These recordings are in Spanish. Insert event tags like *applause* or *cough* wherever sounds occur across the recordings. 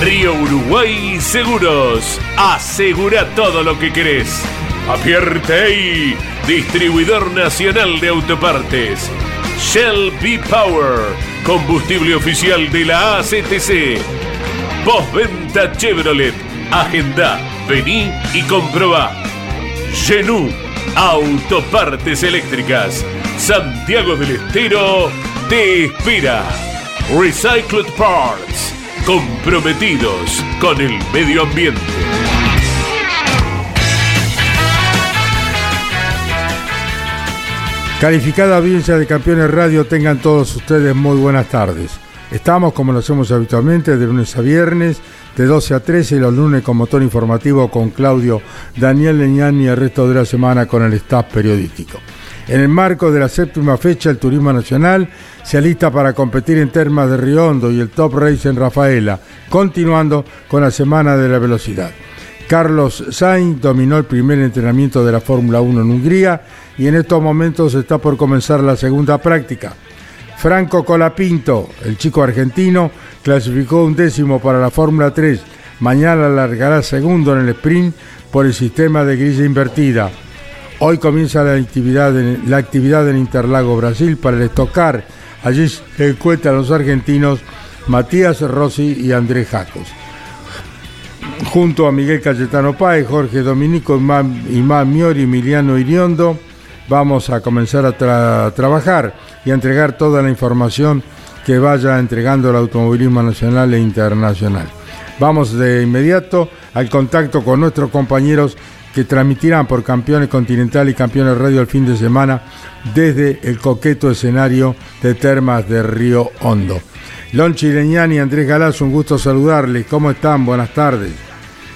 Río Uruguay Seguros. Asegura todo lo que querés. Apierte distribuidor nacional de autopartes. Shell B Power, combustible oficial de la ACTC. Postventa Chevrolet. Agenda, vení y comprobá. Genú, autopartes eléctricas. Santiago del Estero te espera. Recycled Parts, comprometidos con el medio ambiente. Calificada audiencia de Campeones Radio, tengan todos ustedes muy buenas tardes. Estamos, como lo hacemos habitualmente, de lunes a viernes, de 12 a 13 y los lunes con motor informativo con Claudio Daniel Leñán y el resto de la semana con el staff periodístico. En el marco de la séptima fecha, el Turismo Nacional se alista para competir en Termas de Riondo y el Top Race en Rafaela, continuando con la Semana de la Velocidad. Carlos Sainz dominó el primer entrenamiento de la Fórmula 1 en Hungría y en estos momentos está por comenzar la segunda práctica. Franco Colapinto, el chico argentino, clasificó un décimo para la Fórmula 3. Mañana largará segundo en el sprint por el sistema de grilla invertida. Hoy comienza la actividad, en, la actividad Interlago, Brasil, para el estocar. Allí se encuentran los argentinos Matías Rossi y Andrés Jacos junto a Miguel Cayetano Páez, Jorge Dominico, Imán Miori, Emiliano Iriondo, vamos a comenzar a trabajar y a entregar toda la información que vaya entregando el automovilismo nacional e internacional. Vamos de inmediato al contacto con nuestros compañeros que transmitirán por Campeones Continental y Campeones Radio el fin de semana desde el coqueto escenario de Termas de Río Hondo. Lon Chireñani y Andrés Galazo, un gusto saludarles. ¿Cómo están? Buenas tardes.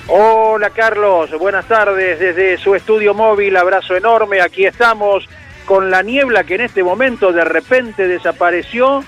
Hola Carlos, buenas tardes desde su estudio móvil, abrazo enorme, aquí estamos con la niebla que en este momento de repente desapareció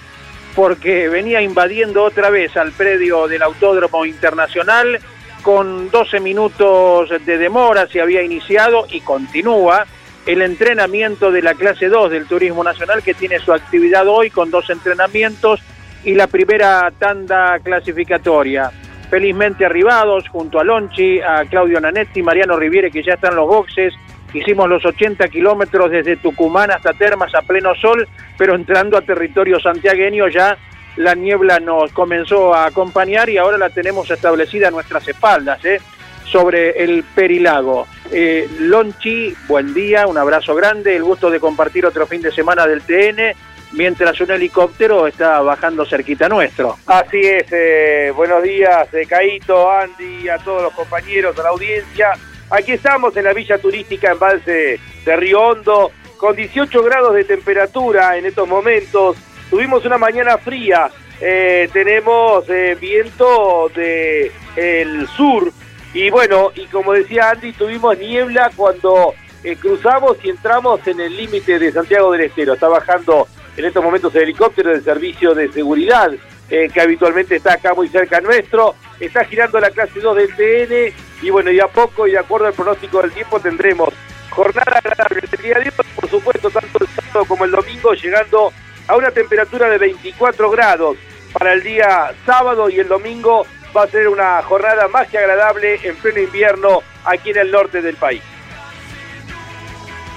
porque venía invadiendo otra vez al predio del Autódromo Internacional con 12 minutos de demora se había iniciado y continúa el entrenamiento de la clase 2 del Turismo Nacional que tiene su actividad hoy con dos entrenamientos y la primera tanda clasificatoria felizmente arribados junto a Lonchi, a Claudio Nanetti, Mariano Riviere que ya están los boxes. Hicimos los 80 kilómetros desde Tucumán hasta Termas a pleno sol, pero entrando a territorio santiagueño ya la niebla nos comenzó a acompañar y ahora la tenemos establecida a nuestras espaldas, ¿eh? sobre el Perilago. Eh, Lonchi, buen día, un abrazo grande, el gusto de compartir otro fin de semana del TN mientras un helicóptero está bajando cerquita nuestro. Así es, eh, buenos días, eh, Caito, Andy, a todos los compañeros, a la audiencia. Aquí estamos en la villa turística Embalse de Río Hondo, con 18 grados de temperatura en estos momentos. Tuvimos una mañana fría, eh, tenemos viento del el sur y bueno, y como decía Andy, tuvimos niebla cuando cruzamos y entramos en el límite de Santiago del Estero. Está bajando en estos momentos el helicóptero del servicio de seguridad eh, que habitualmente está acá muy cerca nuestro, está girando la clase 2 del TN y bueno, y a poco y de acuerdo al pronóstico del tiempo tendremos jornada agradable el día de hoy, por supuesto, tanto el sábado como el domingo, llegando a una temperatura de 24 grados para el día sábado y el domingo va a ser una jornada más que agradable en pleno invierno aquí en el norte del país.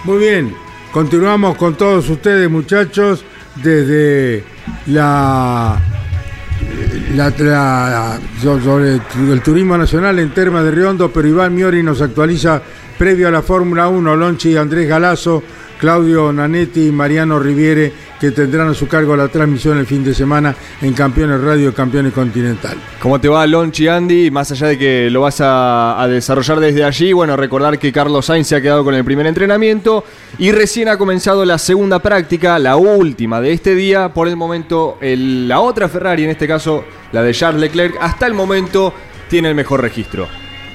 Muy bien, Continuamos con todos ustedes, muchachos, desde la, el turismo nacional en Terma de Riondo, pero Iván Miori nos actualiza previo a la Fórmula 1, Lonchi y Andrés Galazo, Claudio Nanetti y Mariano Riviere que tendrán a su cargo la transmisión el fin de semana en Campeones Radio y Campeones Continental. ¿Cómo te va, Lonchi Andy? Más allá de que lo vas a, desarrollar desde allí, bueno, recordar que Carlos Sainz se ha quedado con el primer entrenamiento y recién ha comenzado la segunda práctica, la última de este día. Por el momento, la otra Ferrari, en este caso la de Charles Leclerc, hasta el momento tiene el mejor registro.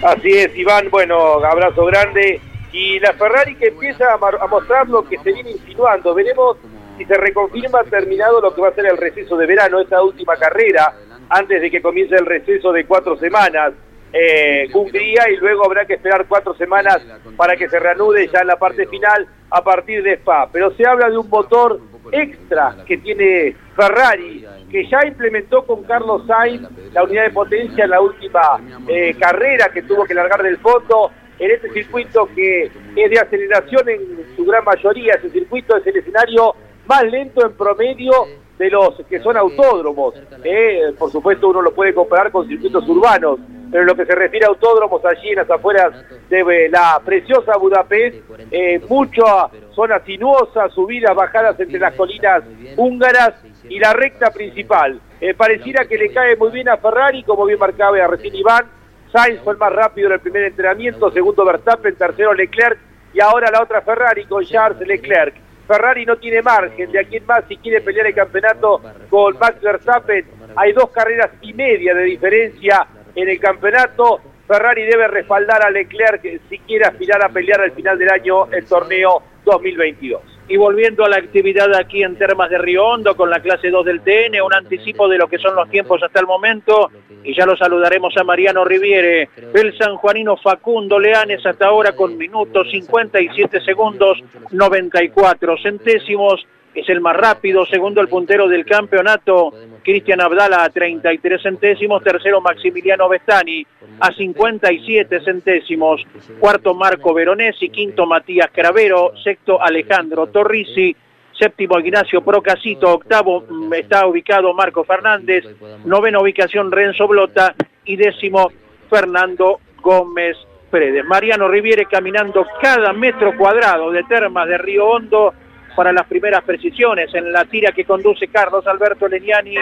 Así es, Iván, bueno, abrazo grande. Y la Ferrari que empieza a, mostrar lo que se viene insinuando. Veremos si se reconfirma terminado lo que va a ser el receso de verano, esta última carrera, antes de que comience el receso de cuatro semanas. Eh, Hungría y luego habrá que esperar cuatro semanas para que se reanude ya en la parte final a partir de Spa. Pero se habla de un motor extra que tiene Ferrari, que ya implementó con Carlos Sainz la unidad de potencia en la última eh, carrera que tuvo que largar del fondo en este circuito que es de aceleración en su gran mayoría. Ese circuito es el escenario más lento en promedio de los que son autódromos. Eh, por supuesto uno lo puede comparar con circuitos urbanos, pero en lo que se refiere a autódromos allí en las afueras de la preciosa Budapest, eh, muchas zonas sinuosas, subidas, bajadas entre las colinas húngaras y la recta principal. Eh, pareciera que le cae muy bien a Ferrari, como bien marcaba recién Iván. Sainz fue el más rápido en el primer entrenamiento, segundo Verstappen, tercero Leclerc y ahora la otra Ferrari con Charles Leclerc. Ferrari no tiene margen de aquí en más si quiere pelear el campeonato con Max Verstappen. Hay dos carreras y media de diferencia en el campeonato. Ferrari debe respaldar a Leclerc si quiere aspirar a pelear al final del año el torneo 2022. Y volviendo a la actividad aquí en Termas de Río con la clase 2 del TN, un anticipo de lo que son los tiempos hasta el momento, y ya lo saludaremos a Mariano Riviere, el sanjuanino Facundo Leanes hasta ahora con minutos 57 segundos 94 centésimos, es el más rápido, segundo el puntero del campeonato, Cristian Abdala a 33 centésimos, tercero Maximiliano Bestani a 57 centésimos, cuarto Marco Veronesi, quinto Matías Cravero, sexto Alejandro Torrisi, séptimo Ignacio Procasito, octavo mm, está ubicado Marco Fernández, novena ubicación Renzo Blota y décimo Fernando Gómez Fredes. Mariano Riviere caminando cada metro cuadrado de termas de Río Hondo para las primeras precisiones en la tira que conduce Carlos Alberto Leniani.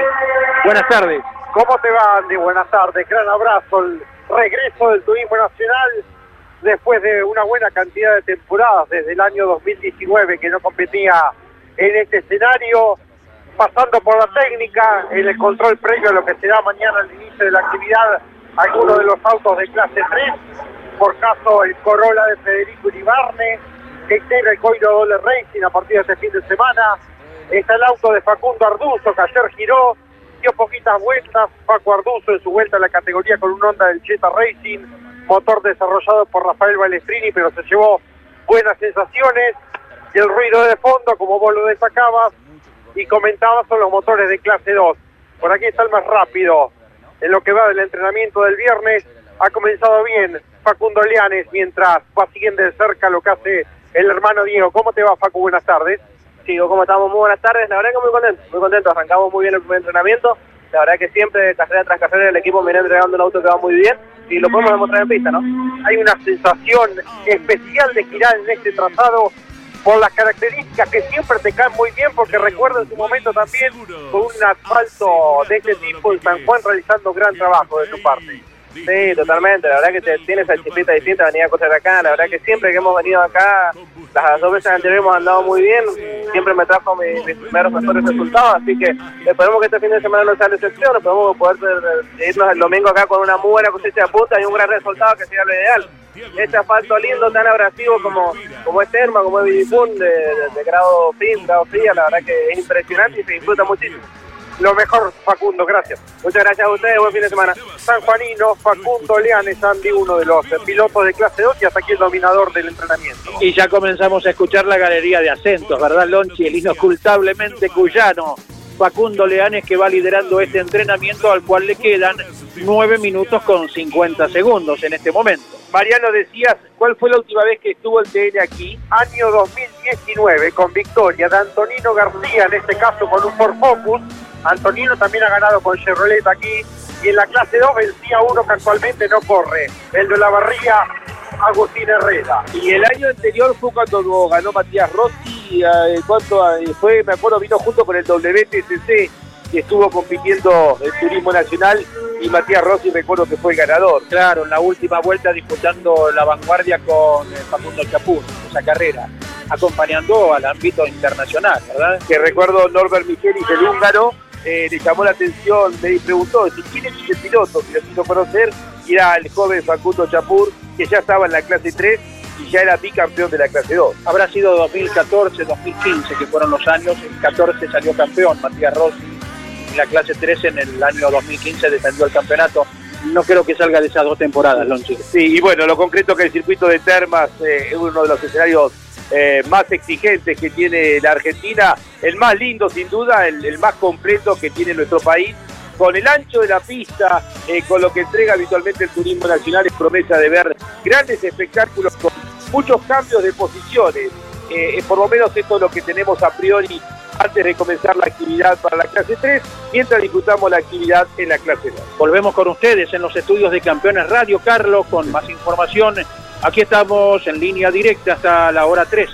Buenas tardes. ¿Cómo te va, Andy? Buenas tardes. Gran abrazo. El regreso del turismo nacional después de una buena cantidad de temporadas desde el año 2019 que no competía en este escenario, pasando por la técnica, en el control previo a lo que será mañana al inicio de la actividad, algunos de los autos de clase 3, por caso el Corolla de Federico Uribarne, que integra el Coiro Dole Racing a partir de este fin de semana. Está el auto de Facundo Arduzo, que ayer giró, dio poquitas vueltas. Facu Arduzo en su vuelta a la categoría con un Honda del Jetta Racing, motor desarrollado por Rafael Balestrini, pero se llevó buenas sensaciones. Y el ruido de fondo, como vos lo destacabas y comentabas, son los motores de clase 2. Por aquí está el más rápido. En lo que va del entrenamiento del viernes, ha comenzado bien Facundo Lianes, mientras va siguiendo de cerca lo que hace el hermano Diego. ¿Cómo te va, Facu? Buenas tardes. Sí, ¿cómo estamos? Muy buenas tardes. La verdad que muy contento, muy contento. Arrancamos muy bien el primer entrenamiento. La verdad que siempre, carrera tras carrera, el equipo viene entregando un auto que va muy bien y lo podemos demostrar en pista, ¿no? Hay una sensación especial de girar en este trazado por las características que siempre te caen muy bien, porque recuerdo en su momento también con un asfalto de este tipo en San Juan realizando gran trabajo de tu parte. Sí, totalmente. La verdad que te, tiene esa chispita distinta venir a de acá. La verdad que siempre que hemos venido acá, las dos veces anteriores hemos andado muy bien. Siempre me trajo mis, primeros mejores resultados. Así que esperemos que este fin de semana no sea la excepción. Esperemos poder irnos el domingo acá con una muy buena cosecha de punta y un gran resultado que sea lo ideal. Este asfalto lindo, tan abrasivo como, como es Terma, como es Vidipun, de, de, grado fin, grado fría, la verdad que es impresionante y se disfruta muchísimo. Lo mejor, Facundo, gracias. Muchas gracias a ustedes, buen fin de semana. San Juanino, Facundo Leanes, Andy, uno de los pilotos de clase 2 y hasta aquí el dominador del entrenamiento. Y ya comenzamos a escuchar la galería de acentos, ¿verdad, Lonchi? El inocultablemente cuyano. Facundo Leanes que va liderando este entrenamiento al cual le quedan 9 minutos con 50 segundos en este momento. Mariano, decías, ¿cuál fue la última vez que estuvo el TN aquí? Año 2019, con victoria de Antonino García, en este caso con un Ford Focus, Antonino también ha ganado con Chevrolet aquí. Y en la clase 2 vencía uno que actualmente no corre, el de la barriga Agustín Herrera. Y el año anterior fue cuando ganó Matías Rossi eh, ¿cuánto eh, fue? Me acuerdo, vino junto con el WTCC que estuvo compitiendo el turismo nacional y Matías Rossi recuerdo que fue el ganador. Claro, en la última vuelta disputando la vanguardia con eh, Facundo Chapur, esa carrera, acompañando al ámbito internacional, ¿verdad? Que recuerdo Norbert Michelis, el húngaro, eh, le llamó la atención, me preguntó quién es el piloto, que lo quiso conocer, y era el joven Facundo Chapur, que ya estaba en la clase 3 y ya era bicampeón de la clase 2. Habrá sido 2014, 2015, que fueron los años, en 14 salió campeón Matías Rossi, en la clase 3 en el año 2015 defendió el campeonato. No creo que salga de esas dos temporadas, Lonchi. Sí, y bueno, lo concreto que el circuito de Termas eh, es uno de los escenarios eh, más exigentes que tiene la Argentina, el más lindo sin duda, el, más completo que tiene nuestro país, con el ancho de la pista, eh, con lo que entrega habitualmente el turismo nacional, es promesa de ver grandes espectáculos con muchos cambios de posiciones. Eh, por lo menos esto es lo que tenemos a priori antes de comenzar la actividad para la clase 3, mientras disfrutamos la actividad en la clase 2. Volvemos con ustedes en los estudios de Campeones Radio, Carlos, con más información Aquí estamos en línea directa hasta la hora 13.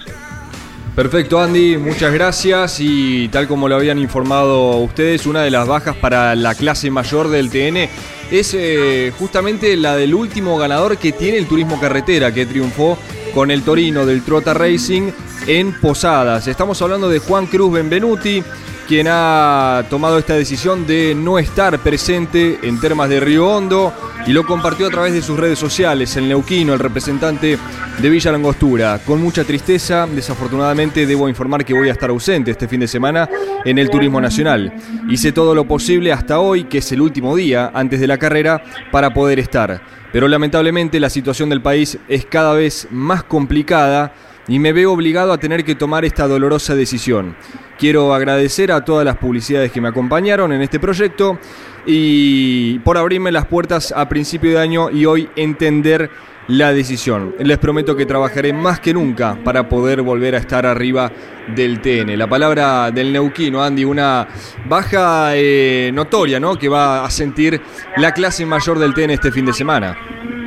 Perfecto, Andy, muchas gracias. Y tal como lo habían informado ustedes, una de las bajas para la clase mayor del TN es eh, justamente la del último ganador que tiene el turismo carretera, que triunfó con el Torino del Trota Racing en Posadas. Estamos hablando de Juan Cruz Benvenuti quien ha tomado esta decisión de no estar presente en Termas de Río Hondo y lo compartió a través de sus redes sociales. El Neuquino, el representante de Villa Langostura. Con mucha tristeza, desafortunadamente debo informar que voy a estar ausente este fin de semana en el Turismo Nacional. Hice todo lo posible hasta hoy, que es el último día antes de la carrera, para poder estar. Pero lamentablemente la situación del país es cada vez más complicada y me veo obligado a tener que tomar esta dolorosa decisión. Quiero agradecer a todas las publicidades que me acompañaron en este proyecto y por abrirme las puertas a principio de año y hoy entender la decisión. Les prometo que trabajaré más que nunca para poder volver a estar arriba del TN. La palabra del neuquino, Andy, una baja eh, notoria, ¿no? Que va a sentir la clase mayor del TN este fin de semana.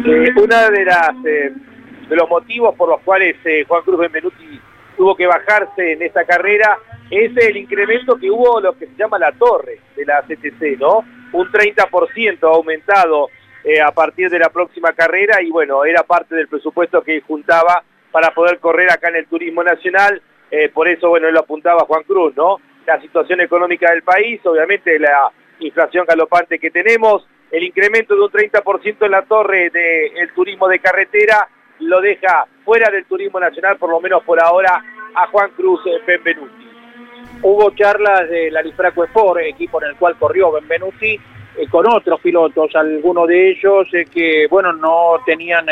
Eh, una de las eh, de los motivos por los cuales eh, Juan Cruz Benvenuti tuvo que bajarse en esta carrera es el incremento que hubo lo que se llama la torre de la CTC, ¿no? Un 30% aumentado eh, a partir de la próxima carrera y bueno, era parte del presupuesto que juntaba para poder correr acá en el turismo nacional, eh, por eso bueno, lo apuntaba Juan Cruz, ¿no? La situación económica del país, obviamente la inflación galopante que tenemos, el incremento de un 30% en la torre del turismo de carretera, lo deja fuera del turismo nacional, por lo menos por ahora, a Juan Cruz eh, Benvenuti. Hubo charlas de la Lifraco Sport, equipo en el cual corrió Benvenuti, eh, con otros pilotos, algunos de ellos eh, que, bueno, no tenían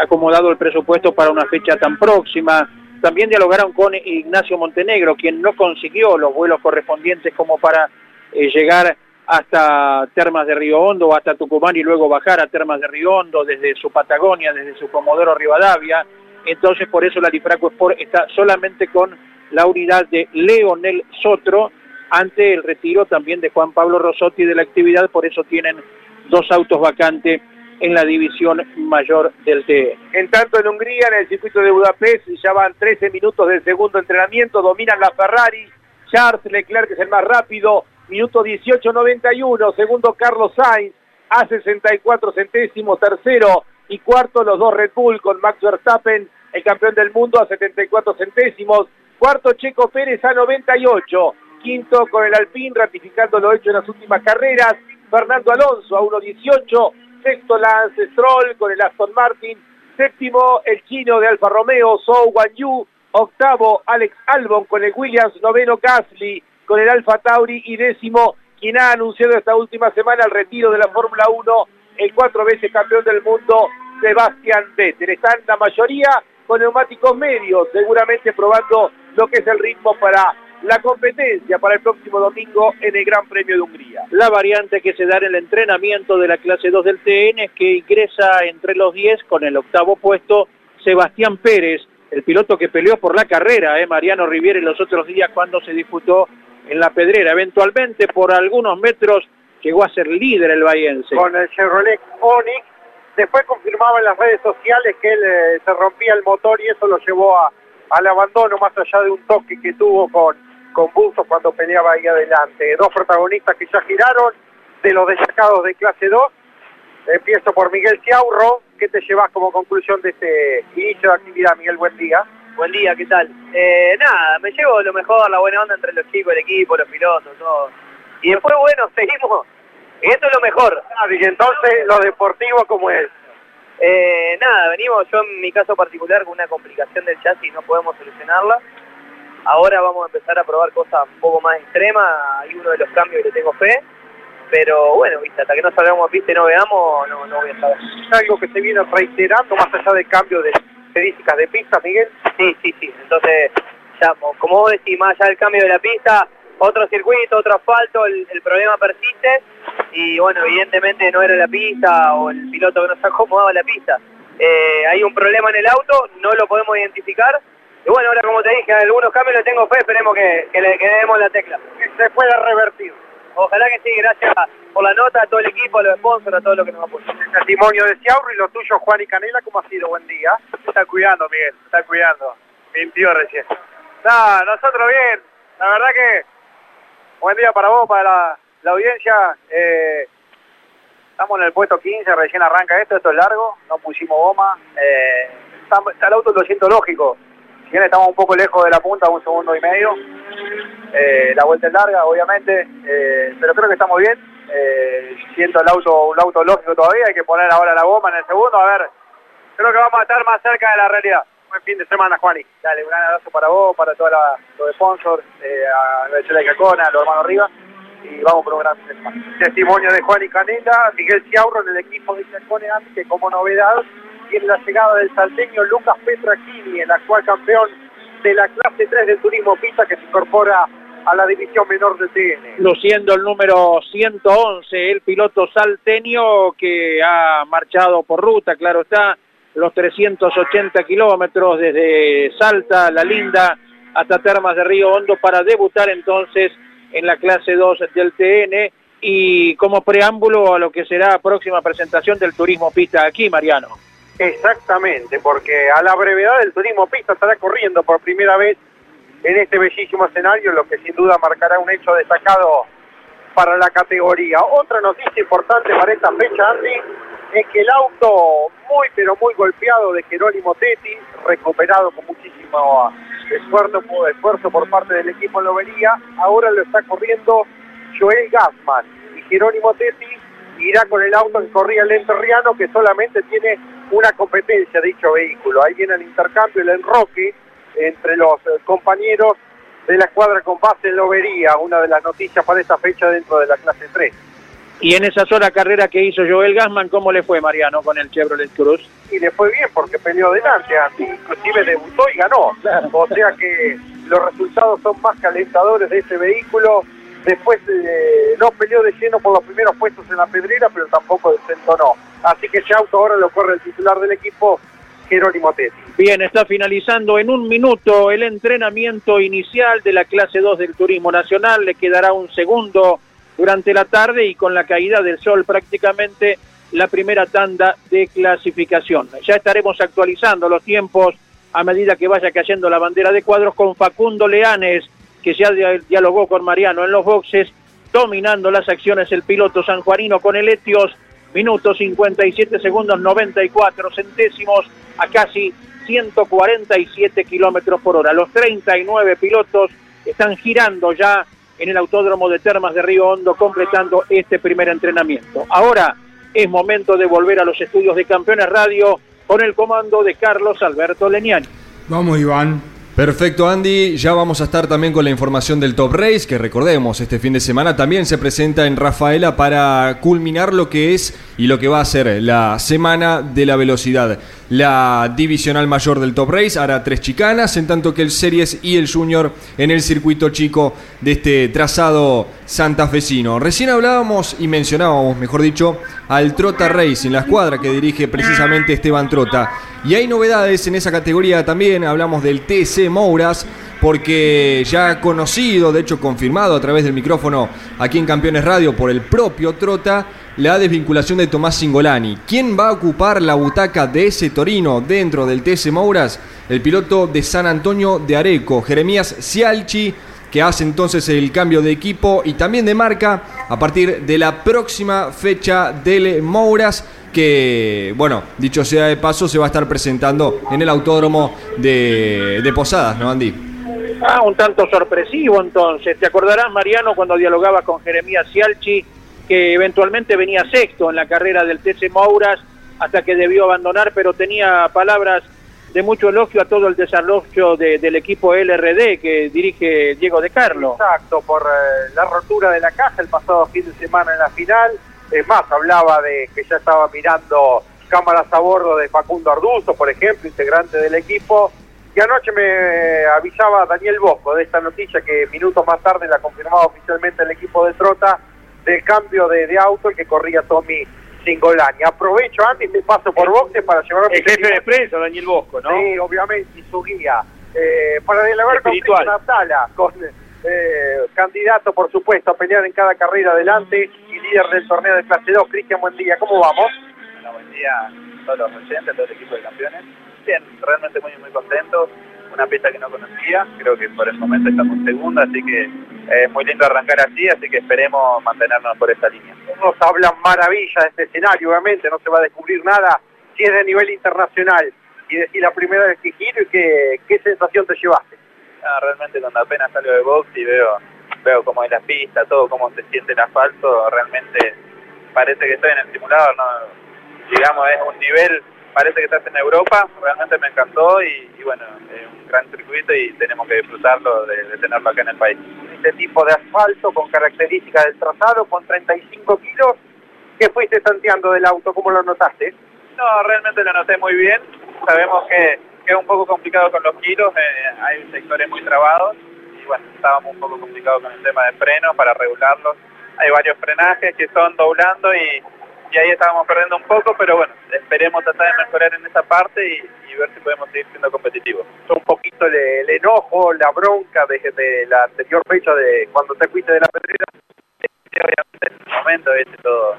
acomodado el presupuesto para una fecha tan próxima. También dialogaron con Ignacio Montenegro, quien no consiguió los vuelos correspondientes como para llegar hasta Termas de Río Hondo hasta Tucumán y luego bajar a Termas de Río Hondo desde su Patagonia, desde su Comodoro Rivadavia. Entonces por eso la Lifraco Sport está solamente con la unidad de Leonel Sotro ante el retiro también de Juan Pablo Rosotti de la actividad, por eso tienen dos autos vacantes en la división mayor del TE. En tanto en Hungría, en el circuito de Budapest, ya van 13 minutos del segundo entrenamiento, dominan la Ferrari, Charles Leclerc es el más rápido, minuto 18.91, segundo Carlos Sainz, a 64 centésimos, tercero y cuarto los dos Red Bull con Max Verstappen, el campeón del mundo a 74 centésimos, cuarto Checo Pérez a 98, quinto con el Alpine ratificando lo hecho en las últimas carreras, Fernando Alonso a 1.18, sexto Lance Stroll con el Aston Martin, séptimo el chino de Alfa Romeo, Zhou Yu, octavo Alex Albon con el Williams, noveno Gasly, con el Alfa Tauri y décimo quien ha anunciado esta última semana el retiro de la Fórmula 1, el cuatro veces campeón del mundo, Sebastián Vettel. Están la mayoría con neumáticos medios, seguramente probando lo que es el ritmo para la competencia para el próximo domingo en el Gran Premio de Hungría. La variante que se da en el entrenamiento de la clase 2 del TN es que ingresa entre los 10 con el octavo puesto Sebastián Pérez, el piloto que peleó por la carrera, ¿eh? Mariano Riviere los otros días cuando se disputó en la pedrera. Eventualmente por algunos metros llegó a ser líder el bahiense. Con el Chevrolet Onix, después confirmaba en las redes sociales que él eh, se rompía el motor y eso lo llevó a, al abandono más allá de un toque que tuvo con, con cuando peleaba ahí adelante. Dos protagonistas que ya giraron de los destacados de clase 2. Empiezo por Miguel Ciaurro. ¿Qué te llevas como conclusión de este inicio de actividad, Miguel? Buen día. Buen día, ¿qué tal? Eh, nada, me llevo lo mejor, la buena onda entre los chicos, el equipo, los pilotos, todo. Y después, bueno, *laughs* seguimos. Y esto es lo mejor. Ah, y entonces, lo deportivo, ¿cómo es? Eh, nada, venimos yo en mi caso particular con una complicación del chasis no podemos solucionarla. Ahora vamos a empezar a probar cosas un poco más extremas. Hay uno de los cambios que le tengo fe. Pero bueno, ¿viste? hasta que no salgamos a pista y no veamos, no, no voy a saber. ¿Es algo que se viene reiterando más allá del cambio de características de pista, Miguel? Sí, sí, sí. Entonces, ya, como vos decís, más allá del cambio de la pista, otro circuito, otro asfalto, el, el problema persiste y bueno, evidentemente no era la pista o el piloto que no se acomodaba la pista. Eh, hay un problema en el auto, no lo podemos identificar. Y bueno, ahora como te dije, algunos cambios le tengo fe, esperemos que, que le quedemos la tecla. Que se pueda revertir. Ojalá que sí, gracias por la nota, a todo el equipo, a los sponsors, a todo lo que nos apoya. El testimonio de Ciaurro y lo tuyo, Juan y Canela, ¿cómo ha sido? Buen día. Se está cuidando, Miguel, se está cuidando. Mintió recién. No, nosotros bien. La verdad que buen día para vos, para la, la audiencia. Eh, estamos en el puesto 15, recién arranca esto, esto es largo, no pusimos goma. Eh, está, está el auto lo siento lógico. Bien estamos un poco lejos de la punta, un segundo y medio. Eh, la vuelta es larga, obviamente, eh, pero creo que estamos bien. Eh, siento el auto, un auto lógico todavía, hay que poner ahora la goma en el segundo. A ver, creo que vamos a estar más cerca de la realidad. Buen fin de semana, Juani. Dale, un gran abrazo para vos, para todos los sponsors, eh, a Venezuela y Cacona, a los hermanos Rivas. Y vamos por un gran. Testimonio de Juan y Canela, Miguel Ciaurro en el equipo de Chacone que como novedad tiene la llegada del salteño Lucas Petrachini, el actual campeón de la clase 3 del turismo pista que se incorpora a la división menor del TN. luciendo el número 111, el piloto salteño que ha marchado por ruta, claro está, los 380 kilómetros desde Salta, La Linda, hasta Termas de Río Hondo para debutar entonces en la clase 2 del TN y como preámbulo a lo que será próxima presentación del turismo pista aquí, Mariano. Exactamente, porque a la brevedad del turismo pista estará corriendo por primera vez en este bellísimo escenario, lo que sin duda marcará un hecho destacado para la categoría. Otra noticia importante para esta fecha, Andy, es que el auto muy pero muy golpeado de Jerónimo Tetti, recuperado con muchísimo esfuerzo, esfuerzo por parte del equipo en Lobería, ahora lo está corriendo Joel Gassman y Jerónimo Tetti irá con el auto que corría el Enterriano que solamente tiene una competencia dicho vehículo. Ahí viene el intercambio, el enroque entre los eh, compañeros de la escuadra con base en Lobería, una de las noticias para esta fecha dentro de la clase 3. Y en esa sola carrera que hizo Joel Gassman, ¿cómo le fue Mariano con el Chevrolet Cruz? Y le fue bien porque peleó adelante, Andy. inclusive debutó y ganó. O sea que los resultados son más calentadores de ese vehículo. Después eh, no peleó de lleno por los primeros puestos en la pedrera, pero tampoco desentonó. Así que ese auto ahora lo corre el titular del equipo, Jerónimo Tetti. Bien, está finalizando en un minuto el entrenamiento inicial de la clase 2 del Turismo Nacional. Le quedará un segundo durante la tarde y con la caída del sol prácticamente la primera tanda de clasificación. Ya estaremos actualizando los tiempos a medida que vaya cayendo la bandera de cuadros con Facundo Leanes, que ya dialogó con Mariano en los boxes, dominando las acciones el piloto sanjuanino con el Etios, minutos 57 segundos 94 centésimos a casi 147 kilómetros por hora. Los 39 pilotos están girando ya en el Autódromo de Termas de Río Hondo, completando este primer entrenamiento. Ahora es momento de volver a los estudios de Campeones Radio con el comando de Carlos Alberto Leniani. Vamos, Iván. Perfecto, Andy. Ya vamos a estar también con la información del Top Race, que recordemos, este fin de semana también se presenta en Rafaela para culminar lo que es y lo que va a ser la Semana de la Velocidad. La divisional mayor del Top Race hará tres chicanas, en tanto que el Series y el Junior en el circuito chico de este trazado santafesino. Recién hablábamos y mencionábamos, mejor dicho, al Trota Racing, la escuadra que dirige precisamente Esteban Trota. Y hay novedades en esa categoría también, hablamos del TC Mouras, porque ya conocido, de hecho confirmado a través del micrófono aquí en Campeones Radio por el propio Trota, la desvinculación de Tomás Singolani. ¿Quién va a ocupar la butaca de ese Torino dentro del TC Mouras? El piloto de San Antonio de Areco, Jeremías Cialchi, que hace entonces el cambio de equipo y también de marca a partir de la próxima fecha del Mouras que, bueno, dicho sea de paso, se va a estar presentando en el autódromo de, de Posadas, ¿no, Andy? Ah, un tanto sorpresivo entonces. ¿Te acordarás, Mariano, cuando dialogaba con Jeremías Cialchi, que eventualmente venía sexto en la carrera del TC Mouras hasta que debió abandonar, pero tenía palabras de mucho elogio a todo el desarrollo de- del equipo LRD que dirige Diego de Carlo. Exacto, por eh, la rotura de la caja el pasado fin de semana en la final. Es más, hablaba de que ya estaba mirando cámaras a bordo de Facundo Arduzo, por ejemplo, integrante del equipo. Y anoche me avisaba Daniel Bosco de esta noticia que minutos más tarde la confirmaba oficialmente el equipo de Trota del cambio de, de auto el que corría Tommy Singolani. Aprovecho antes me paso por boxe para llevar a mi El jefe de prensa, Daniel Bosco, ¿no? Sí, obviamente, y su guía. Eh, para dialogar con. Cristian Abdala, con eh, candidato, por supuesto, a pelear en cada carrera adelante y líder del torneo de clase 2. Cristian, buen día, ¿cómo vamos? Bueno, buen día a todos los oyentes, a todo el equipo de campeones. Bien, realmente muy muy contento. Una pista que no conocía, creo que por el momento estamos segunda, así que es muy lindo arrancar así, así que esperemos mantenernos por esta línea. Nos hablan maravilla de este escenario, obviamente, no se va a descubrir nada si es de nivel internacional. Y decir la primera vez que giro y qué, qué sensación te llevaste. Ah, realmente cuando apenas salgo de box y veo, veo cómo es la pista, todo cómo se siente el asfalto, realmente parece que estoy en el simulador, no, digamos es un nivel, parece que estás en Europa, realmente me encantó y, y bueno, es un gran circuito y tenemos que disfrutarlo de, de tenerlo acá en el país. Este tipo de asfalto con características del trazado, con 35 kilos. ¿Qué fuiste tanteando del auto? ¿Cómo lo notaste? No, realmente lo noté muy bien. Sabemos que, que es un poco complicado con los kilos, eh, hay sectores muy trabados y bueno, estábamos un poco complicados con el tema de frenos para regularlos. Hay varios frenajes que son doblando y, y ahí estábamos perdiendo un poco, pero bueno, esperemos tratar de mejorar en esa parte y, ver si podemos seguir siendo competitivos. un poquito el, enojo, la bronca de, de la anterior fecha de cuando te fuiste de la pedrera. Obviamente en el momento, ¿viste? todo,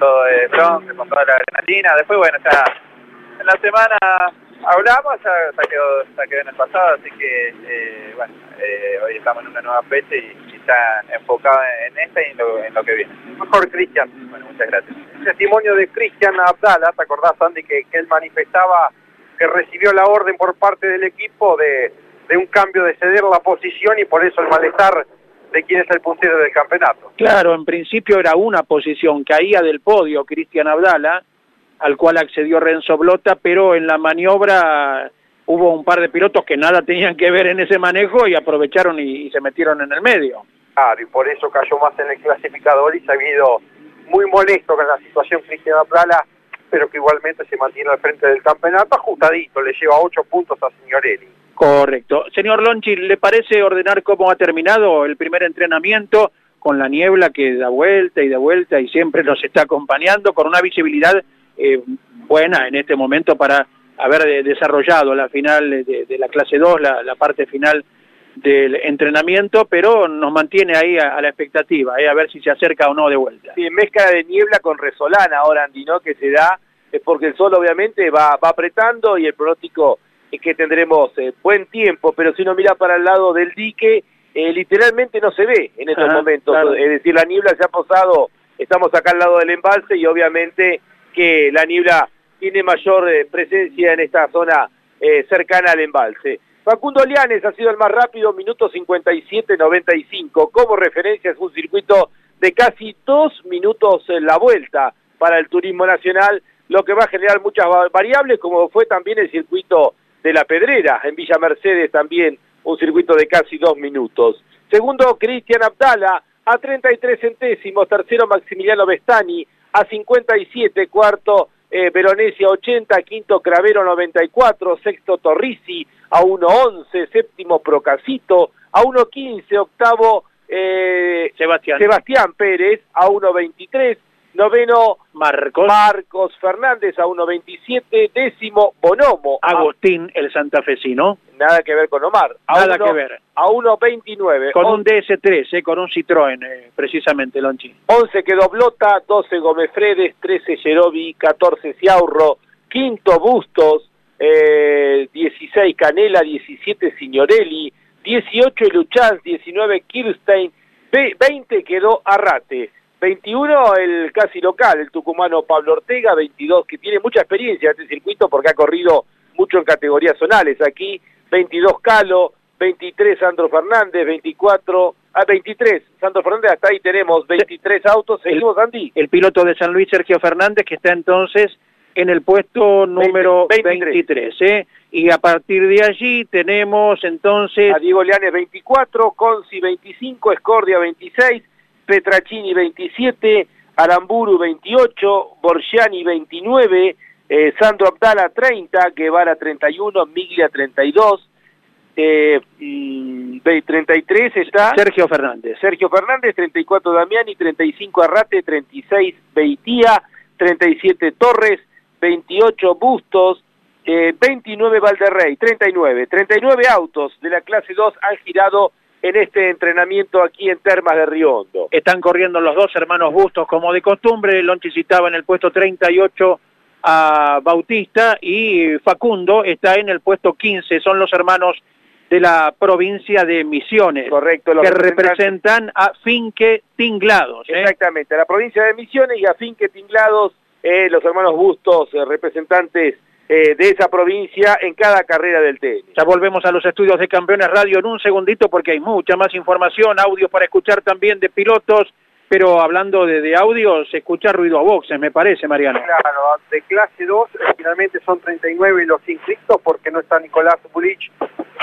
todo es bronca, con toda la adrenalina. Después, bueno, ya en la semana hablamos, ya, ya quedó, ya quedó en el pasado, así que, eh, bueno, eh, hoy estamos en una nueva fecha y, y ya enfocado en esta y en lo, en lo que viene. Mejor Cristian. Bueno, muchas gracias. El testimonio de Cristian Abdala, ¿te acordás Andy que, que él manifestaba que recibió la orden por parte del equipo de, de un cambio de ceder la posición y por eso el malestar de quién es el puntero del campeonato? Claro, en principio era una posición, caía del podio Cristian Abdala, al cual accedió Renzo Blota, pero en la maniobra hubo un par de pilotos que nada tenían que ver en ese manejo y aprovecharon y, y se metieron en el medio. Claro, y por eso cayó más en el clasificador y se ha ido muy molesto con la situación Cristian Abdala, pero que igualmente se mantiene al frente del campeonato, ajustadito, le lleva ocho puntos a Signorelli. Correcto. Señor Lonchi, ¿le parece ordenar cómo ha terminado el primer entrenamiento con la niebla que da vuelta y da vuelta y siempre nos está acompañando, con una visibilidad eh, buena en este momento para haber desarrollado la final de, de la clase 2, la, la parte final del entrenamiento, pero nos mantiene ahí a, a la expectativa, eh, a ver si se acerca o no de vuelta. Sí, mezcla de niebla con resolana ahora, Andy, ¿no? Que se da, es porque el sol obviamente va, va apretando y el pronóstico es que tendremos eh, buen tiempo, pero si uno mira para el lado del dique, eh, literalmente no se ve en estos Ajá, momentos. claro. Es decir, la niebla se ha posado, estamos acá al lado del embalse y obviamente que la niebla tiene mayor eh, presencia en esta zona eh, cercana al embalse. Facundo Lianes ha sido el más rápido, minuto 57-95. Como referencia es un circuito de casi dos minutos en la vuelta para el turismo nacional, lo que va a generar muchas va- variables, como fue también el circuito de la Pedrera, en Villa Mercedes también un circuito de casi dos minutos. Segundo, Cristian Abdala, a 33 centésimos. Tercero, Maximiliano Bestani, a 57. Cuarto, eh, Veronesi a 80. Quinto, Cravero 94. Sexto, Torrisi a 1.11. Séptimo, Procasito a 1.15. Octavo, eh, Sebastián. Sebastián Pérez a 1.23. Noveno, Marcos. Marcos Fernández a 1.27. Décimo, Bonomo. a- Agustín, el santafesino. nada que ver con Omar. A Nada uno- que ver. A 1.29. Con On- un DS3, eh, con un Citroën, eh, precisamente, Lonchi. 11 quedó Blota, 12 Gómez Fredes, 13 Yerobi, 14 Ciaurro, quinto Bustos, eh, 16 Canela, 17 Signorelli, 18 Luchaz, 19 Kirstein, ve- 20 quedó Arrate, 21 el casi local, el tucumano Pablo Ortega, 22 que tiene mucha experiencia en este circuito porque ha corrido mucho en categorías zonales aquí, 22 Calo, 23 Sandro Fernández, 24, a 23 Sandro Fernández, hasta ahí tenemos 23 autos, seguimos Andy. El piloto de San Luis, Sergio Fernández, que está entonces en el puesto número 23. 23, ¿eh? Y a partir de allí tenemos entonces a Diego Leanes 24, Consi 25, Escordia 26, Petracini 27, Aramburu 28, Borgiani 29, eh, Sandro Abdala 30, Guevara 31, Miglia 32, eh, mm, ve- 33 está Sergio Fernández. Sergio Fernández, 34 Damiani, 35 Arrate, 36 Beitía, 37 Torres, 28 Bustos, eh, 29 Valderrey, 39. 39 autos de la clase 2 han girado en este entrenamiento aquí en Termas de Riondo. Están corriendo los dos hermanos Bustos como de costumbre. Lonchi citaba en el puesto 38 a Bautista y Facundo está en el puesto 15. Son los hermanos de la provincia de Misiones. Correcto, que representan a Finque Tinglados. ¿eh? Exactamente, a la provincia de Misiones y a Finque Tinglados, eh, los hermanos Bustos, eh, representantes eh, de esa provincia en cada carrera del tenis. Ya volvemos a los estudios de Campeones Radio en un segundito porque hay mucha más información, audios para escuchar también de pilotos, pero hablando de, de audio, se escucha ruido a boxes, me parece, Mariano. Claro, de clase 2 eh, finalmente son 39 los inscritos porque no está Nicolás Bulich,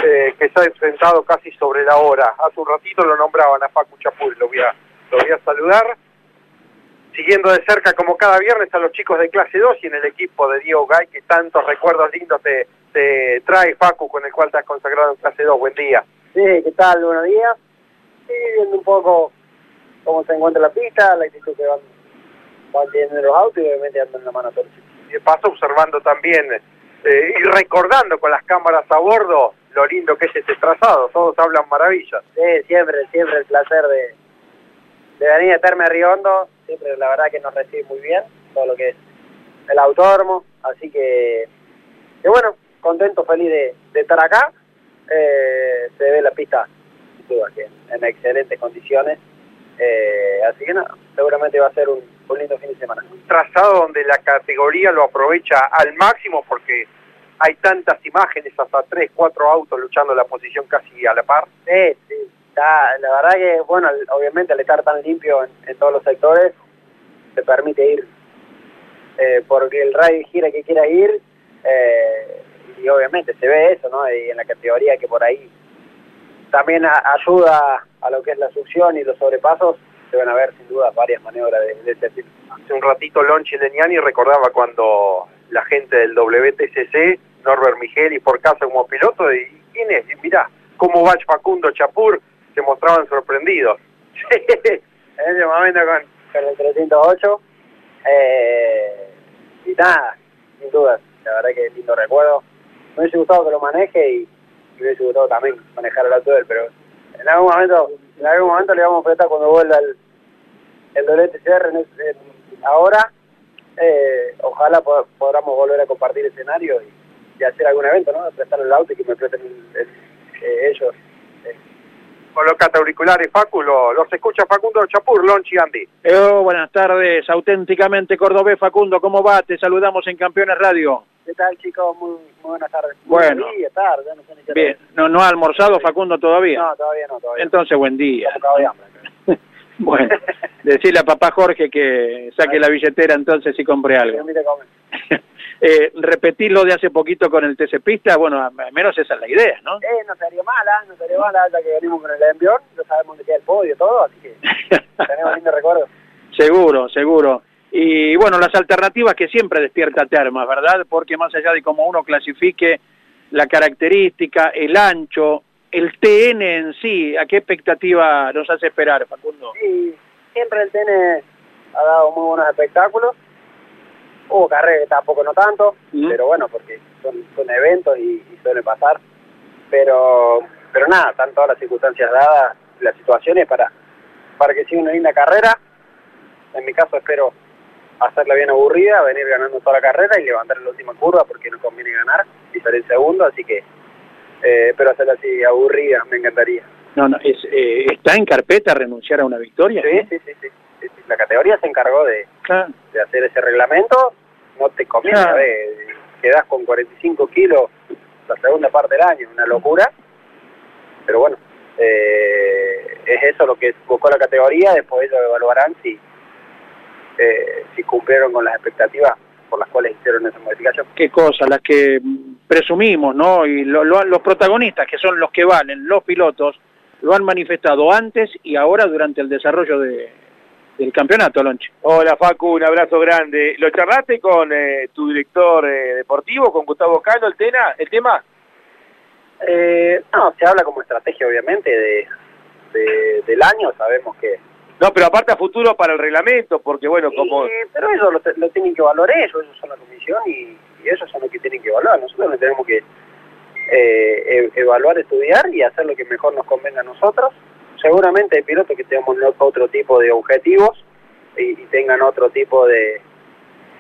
eh, que se ha enfrentado casi sobre la hora. Hace un ratito lo nombraban a Facu Chapur, lo voy a, lo voy a saludar. Siguiendo de cerca como cada viernes a los chicos de clase 2 y en el equipo de Diego Gay que tantos recuerdos lindos te, te trae Facu con el cual te has consagrado en clase 2. Buen día. Sí, ¿qué tal? Buenos días. Sí, viendo un poco cómo se encuentra la pista, la actitud que van, van teniendo los autos y obviamente dando en la mano a todos. y de paso observando también eh, y recordando con las cámaras a bordo lo lindo que es este trazado, todos hablan maravillas. Sí, siempre, siempre el placer de, de venir a Terme Riondo, siempre la verdad que nos recibe muy bien, todo lo que es el autódromo, así que, que bueno, contento, feliz de, de estar acá, Eh, se ve la pista, sin duda, que en excelentes condiciones, Eh, así que nada, seguramente va a ser un, un lindo fin de semana. Un trazado donde la categoría lo aprovecha al máximo porque hay tantas imágenes, hasta tres, cuatro autos luchando la posición casi a la par. Sí, sí, la verdad que, bueno, obviamente al estar tan limpio en, en todos los sectores, te permite ir eh, porque el radio gira que quiera ir, eh, y obviamente se ve eso, ¿no? Y en la categoría que por ahí también ayuda a lo que es la succión y los sobrepasos, se van a ver sin duda varias maniobras de, de este tipo. Hace un ratito Lonchi Leniani recordaba cuando la gente del WTCC, Norbert Miguel y por casa como piloto, y ¿quién es? Y mirá, cómo va Facundo Chapur, se mostraban sorprendidos. *laughs* en ese momento con, con el 308. Eh, y nada, sin duda, la verdad que lindo recuerdo. Me hubiese gustado que lo maneje y me hubiese gustado también manejar el auto de él, pero en algún momento, en algún momento le vamos a prestar cuando vuelva el, el WTCR en en- ahora. Eh, ojalá po- podamos volver a compartir escenario y, hacer algún evento, ¿no? Prestar el auto y que me presten eh, ellos. Colocate auriculares, Facu, lo- los escucha Facundo Chapur, Lonchi Andy. Eh, buenas tardes, auténticamente cordobés Facundo, ¿cómo va? Te saludamos en Campeones Radio. ¿Qué tal, chicos? Muy, muy buenas tardes. Bueno. Buen día, tarde, no sé ni qué Bien, ¿no, no ha almorzado Facundo todavía? No, todavía no, todavía. Entonces, buen día. no. *laughs* Bueno, decirle a papá Jorge que saque la billetera entonces y compre algo. *laughs* eh, repetir lo de hace poquito con el TC Pista, bueno, al menos esa es la idea, ¿no? Eh, no sería mala, no sería mala, ya que venimos con el envión, no sabemos dónde queda el podio y todo, así que *laughs* tenemos lindo recuerdo. seguro, seguro. Y bueno, las alternativas que siempre despierta Termas, ¿verdad? Porque más allá de cómo uno clasifique la característica, el ancho, el TN en sí, ¿a qué expectativa nos hace esperar, Facundo? Sí, siempre el TN ha dado muy buenos espectáculos. Hubo carreras, tampoco no tanto, pero bueno, porque son, son eventos y, y suele pasar. Pero pero nada, están todas las circunstancias dadas, las situaciones para, para que siga una linda carrera. En mi caso espero hacerla bien aburrida, venir ganando toda la carrera y levantar la última curva porque no conviene ganar y salir segundo, así que eh, espero hacerla así aburrida, me encantaría. No, no, es, eh, ¿está en carpeta renunciar a una victoria? Sí, sí, sí, sí, sí, sí. La categoría se encargó de, de hacer ese reglamento, no te conviene, Claro. ¿sabes? quedás con 45 kilos la segunda parte del año, una locura, pero bueno, eh, es eso lo que buscó la categoría, después ellos evaluarán si, eh, si cumplieron con las expectativas por las cuales hicieron esa modificación. Qué cosa, las que presumimos, ¿no? Y lo- lo- los protagonistas, que son los que valen, los pilotos, lo han manifestado antes y ahora durante el desarrollo de, del campeonato, Lonche. Hola Facu, un abrazo grande. ¿Lo charlaste con eh, tu director eh, deportivo, con Gustavo Cano, el, tena, el tema? Eh, no, se habla como estrategia obviamente de, de- del año, sabemos que... No, pero aparte a futuro para el reglamento, porque bueno, como... Pero eso lo, lo tienen que evaluar ellos, ellos son la comisión y, y ellos son los que tienen que evaluar. Nosotros no tenemos que e- evaluar, estudiar y hacer lo que mejor nos convenga a nosotros. Seguramente hay pilotos que tengan otro tipo de objetivos y, tengan otro tipo de,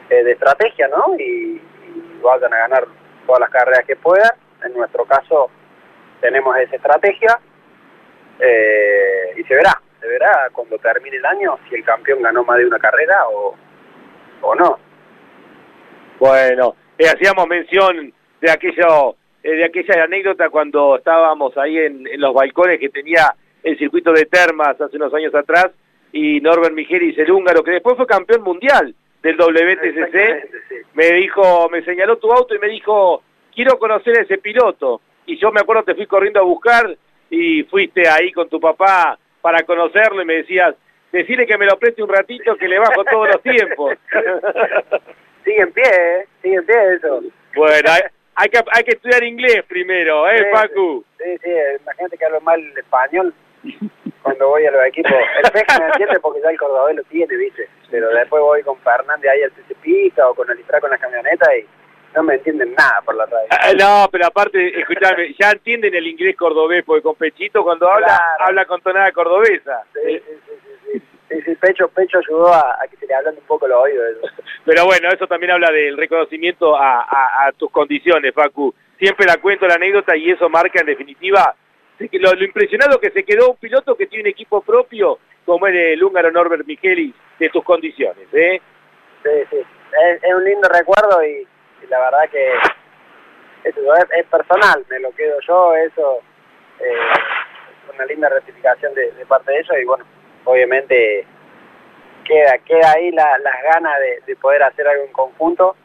eh, de estrategia, ¿no? Y, vayan a ganar todas las carreras que puedan. En nuestro caso tenemos esa estrategia eh, y se verá, se verá cuando termine el año si el campeón ganó más de una carrera o, o no. Bueno, eh, hacíamos mención de aquello, de aquella anécdota cuando estábamos ahí en los balcones que tenía el circuito de Termas hace unos años atrás y Norbert Michelis, el húngaro, que después fue campeón mundial del WTCC, sí. me dijo, me señaló tu auto y me dijo, quiero conocer a ese piloto. Y yo me acuerdo te fui corriendo a buscar y fuiste ahí con tu papá para conocerlo y me decías, decirle que me lo preste un ratito que le bajo todos los tiempos. *laughs* Sigue en pie, ¿eh? Sigue en pie eso. Bueno, hay, hay que, hay que estudiar inglés primero, ¿eh, Sí, Facu? Sí, sí, imagínate que hablo mal el español cuando voy a los equipos. El peje me entiende porque ya el cordobés lo tiene, ¿viste? Pero después voy con Fernández ahí al Pista o con Alifra con la camioneta y no me entienden nada por la radio. Ah, No, pero aparte, escuchame, ya entienden el inglés cordobés, porque con Pechito cuando habla, Claro. habla con tonada cordobesa. Sí, sí, sí, sí, sí. Pecho, Pecho ayudó a, a que se le hablan un poco los oídos. Eso. Pero bueno, eso también habla del reconocimiento a, a- a tus condiciones, Facu. Siempre la cuento la anécdota y eso marca en definitiva lo, impresionado que se quedó un piloto que tiene un equipo propio, como es el húngaro Norbert Michelis, de tus condiciones, ¿eh? Sí, sí. Es, un lindo recuerdo y, la verdad que es, personal, me lo quedo yo, eso eh, una linda rectificación de, parte de ellos y bueno, obviamente queda queda ahí la- las ganas de poder hacer algo en conjunto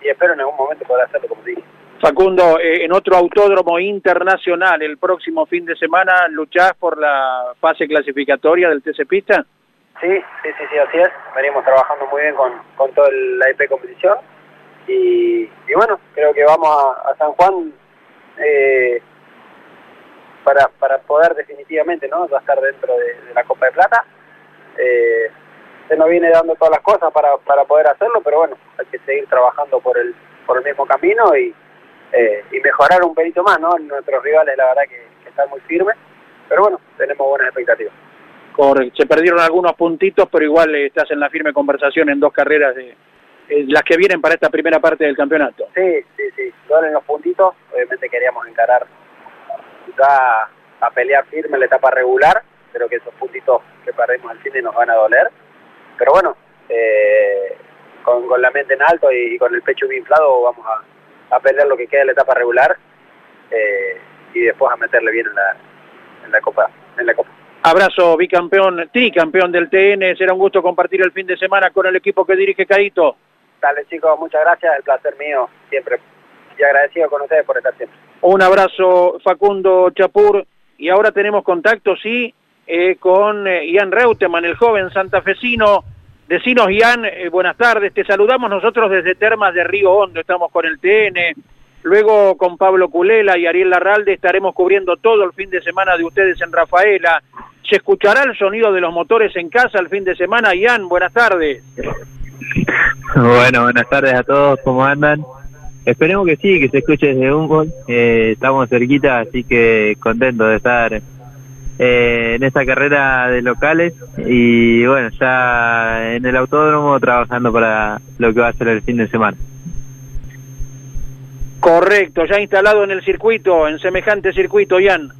y espero en algún momento poder hacerlo como dije. Facundo, eh, en otro autódromo internacional, el próximo fin de semana, ¿luchás por la fase clasificatoria del TC Pista? Sí, sí, sí, sí, así es. Venimos trabajando muy bien con, con toda la IP competición. Y, bueno, creo que vamos a, San Juan eh, para, para poder definitivamente ¿no? estar dentro de, de la Copa de Plata. Eh, se nos viene dando todas las cosas para, para poder hacerlo, pero bueno, hay que seguir trabajando por el, por el mismo camino y, eh, y mejorar un pelito más, ¿no? Nuestros rivales la verdad que, que están muy firmes, pero bueno, tenemos buenas expectativas. Correcto. Se perdieron algunos puntitos, pero igual eh, estás en la firme conversación en dos carreras de eh, las que vienen para esta primera parte del campeonato. Sí, sí, sí, duelen los puntitos, obviamente queríamos encarar ya a pelear firme la etapa regular, pero que esos puntitos que perdimos al cine nos van a doler, pero bueno, eh, con, con la mente en alto y, y con el pecho bien inflado vamos a, a pelear lo que queda de la etapa regular eh, y después a meterle bien en la, en la copa, en la copa. Abrazo, bicampeón, tricampeón del TN. Será un gusto compartir el fin de semana con el equipo que dirige Caito. Dale chicos, muchas gracias, el placer mío siempre y agradecido con ustedes por estar siempre. Un abrazo, Facundo Chapur. Y ahora tenemos contacto, sí, eh, con eh, Ian Reutemann, el joven santafesino. Decinos, Ian, eh, buenas tardes. Te saludamos nosotros desde Termas de Río Hondo. Estamos con el TN. Luego con Pablo Culela y Ariel Larralde estaremos cubriendo todo el fin de semana de ustedes en Rafaela. ¿Se escuchará el sonido de los motores en casa el fin de semana? Ian, buenas tardes. Bueno, buenas tardes a todos, ¿cómo andan? Esperemos que sí, que se escuche desde un Eh, estamos cerquita, así que contento de estar eh, en esta carrera de locales y bueno, ya en el autódromo trabajando para lo que va a ser el fin de semana. Correcto, ya instalado en el circuito, en semejante circuito, Ian.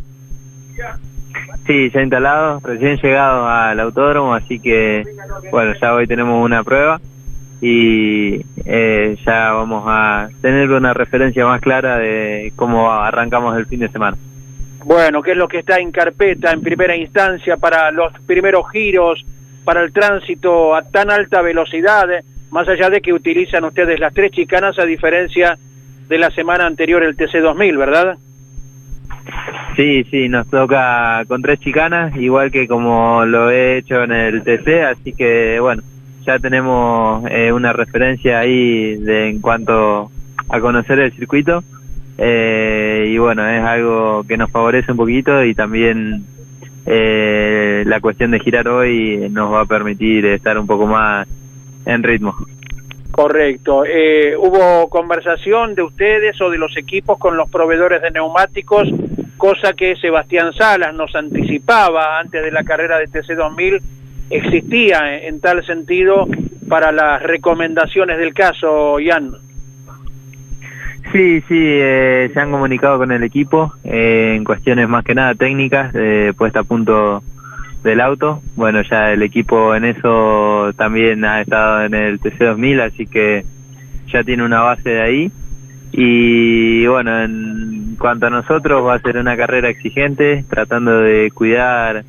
Sí, ya instalado, recién llegado al autódromo, así que bueno, ya hoy tenemos una prueba y eh, ya vamos a tener una referencia más clara de cómo arrancamos el fin de semana. Bueno, ¿qué es lo que está en carpeta en primera instancia para los primeros giros, para el tránsito a tan alta velocidad, más allá de que utilizan ustedes las tres chicanas a diferencia de la semana anterior el TC2000, ¿verdad? Sí, sí, nos toca con tres chicanas, igual que como lo he hecho en el TC, así que bueno, ya tenemos eh, una referencia ahí de, en cuanto a conocer el circuito eh, y bueno, es algo que nos favorece un poquito y también eh, la cuestión de girar hoy nos va a permitir estar un poco más en ritmo. Correcto. Eh, ¿Hubo conversación de ustedes o de los equipos con los proveedores de neumáticos, cosa que Sebastián Salas nos anticipaba antes de la carrera de TC2000? ¿Existía en, tal sentido para las recomendaciones del caso, Ian? Sí, sí, eh, se han comunicado con el equipo eh, en cuestiones más que nada técnicas, de puesta a punto del auto. Bueno, ya el equipo en eso también ha estado en el TC2000, así que ya tiene una base de ahí. Y bueno, en cuanto a nosotros, va a ser una carrera exigente, tratando de cuidar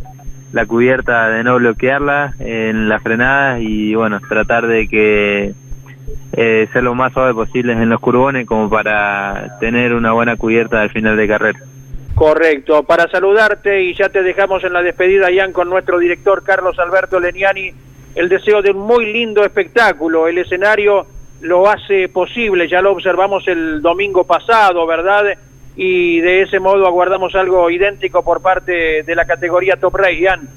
la cubierta, de no bloquearla en las frenadas y bueno, tratar de que eh, ser lo más suave posible en los curbones como para tener una buena cubierta al final de carrera. Correcto. Para saludarte y ya te dejamos en la despedida, Ian, con nuestro director Carlos Alberto Leniani, el deseo de un muy lindo espectáculo. El escenario lo hace posible, ya lo observamos el domingo pasado, ¿verdad? Y de ese modo aguardamos algo idéntico por parte de la categoría Top Race, Ian.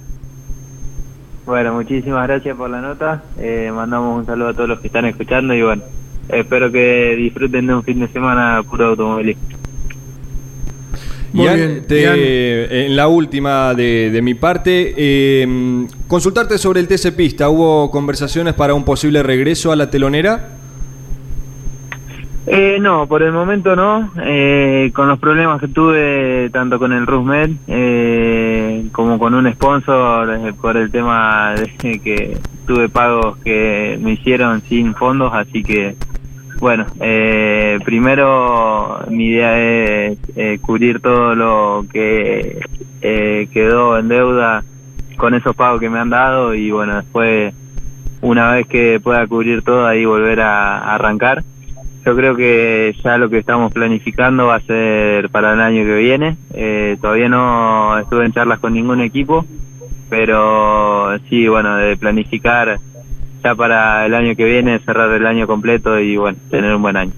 Bueno, muchísimas gracias por la nota. Eh, mandamos un saludo a todos los que están escuchando y bueno, espero que disfruten de un fin de semana puro automovilismo. Muy bien, en la última de, mi parte, eh, consultarte sobre el TC Pista. ¿Hubo conversaciones para un posible regreso a la telonera? Eh, no, por el momento no. Eh, con los problemas que tuve tanto con el Rusmed eh, como con un sponsor eh, por el tema de *laughs* que tuve pagos que me hicieron sin fondos, así que bueno, eh, primero mi idea es eh, cubrir todo lo que quedó en deuda con esos pagos que me han dado y bueno, después una vez que pueda cubrir todo ahí volver a, arrancar. Yo creo que ya lo que estamos planificando va a ser para el año que viene. todavía no estuve en charlas con ningún equipo, pero sí, bueno, de planificar ya para el año que viene cerrar el año completo y bueno, tener un buen año.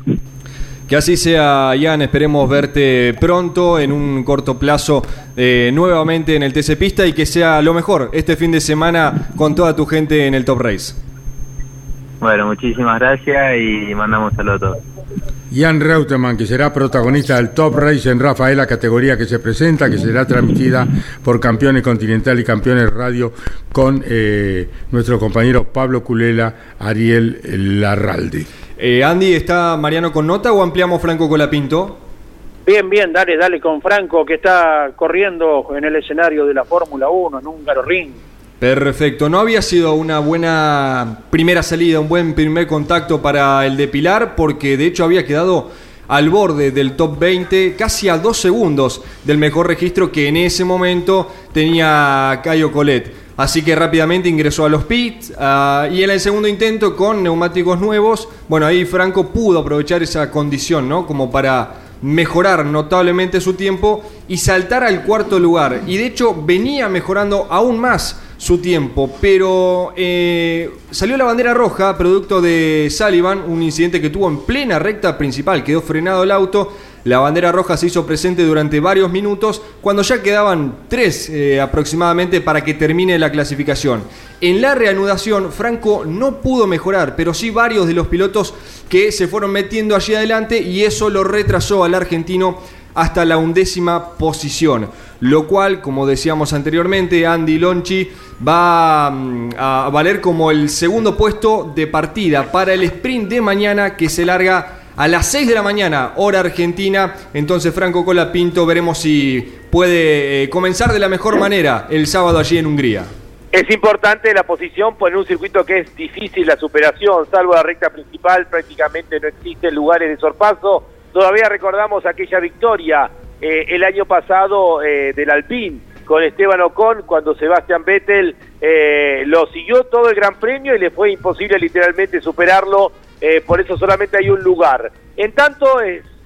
Que así sea, Ian. Esperemos verte pronto, en un corto plazo, eh, nuevamente en el TC Pista y que sea lo mejor este fin de semana con toda tu gente en el Top Race. Bueno, muchísimas gracias y mandamos saludos a todos. Jan Reutemann, que será protagonista del Top Race en Rafaela, categoría que se presenta, que será transmitida por Campeones Continental y Campeones Radio con eh, nuestro compañero Pablo Culela, Ariel Larralde. Eh, Andy, ¿está Mariano con nota o ampliamos Franco Colapinto? Bien, bien, dale, dale con Franco, que está corriendo en el escenario de la Fórmula 1, en un Ring. Perfecto, no había sido una buena primera salida, un buen primer contacto para el de Pilar, porque de hecho había quedado al borde del top 20, casi a dos segundos del mejor registro que en ese momento tenía Cayo Colet. Así que rápidamente ingresó a los pits ah, y en el segundo intento con neumáticos nuevos, bueno, ahí Franco pudo aprovechar esa condición, ¿no? Como para mejorar notablemente su tiempo y saltar al cuarto lugar. Y de hecho venía mejorando aún más su tiempo, pero eh, salió la bandera roja, producto de Sullivan, un incidente que tuvo en plena recta principal, quedó frenado el auto, la bandera roja se hizo presente durante varios minutos, cuando ya quedaban tres eh, aproximadamente para que termine la clasificación. En la reanudación, Franco no pudo mejorar, pero sí varios de los pilotos que se fueron metiendo allí adelante y eso lo retrasó al argentino hasta la undécima posición. Lo cual, como decíamos anteriormente, Andy Lonchi va mm, a valer como el segundo puesto de partida para el sprint de mañana que se larga a las 6 de la mañana, hora argentina. Entonces Franco Colapinto veremos si puede eh, comenzar de la mejor manera el sábado allí en Hungría. Es importante la posición, pues en un circuito que es difícil la superación, salvo la recta principal, prácticamente no existen lugares de sorpaso. Todavía recordamos aquella victoria eh, el año pasado eh, del Alpine con Esteban Ocon, cuando Sebastián Vettel eh, lo siguió todo el Gran Premio y le fue imposible literalmente superarlo, por eso solamente hay un lugar. En tanto,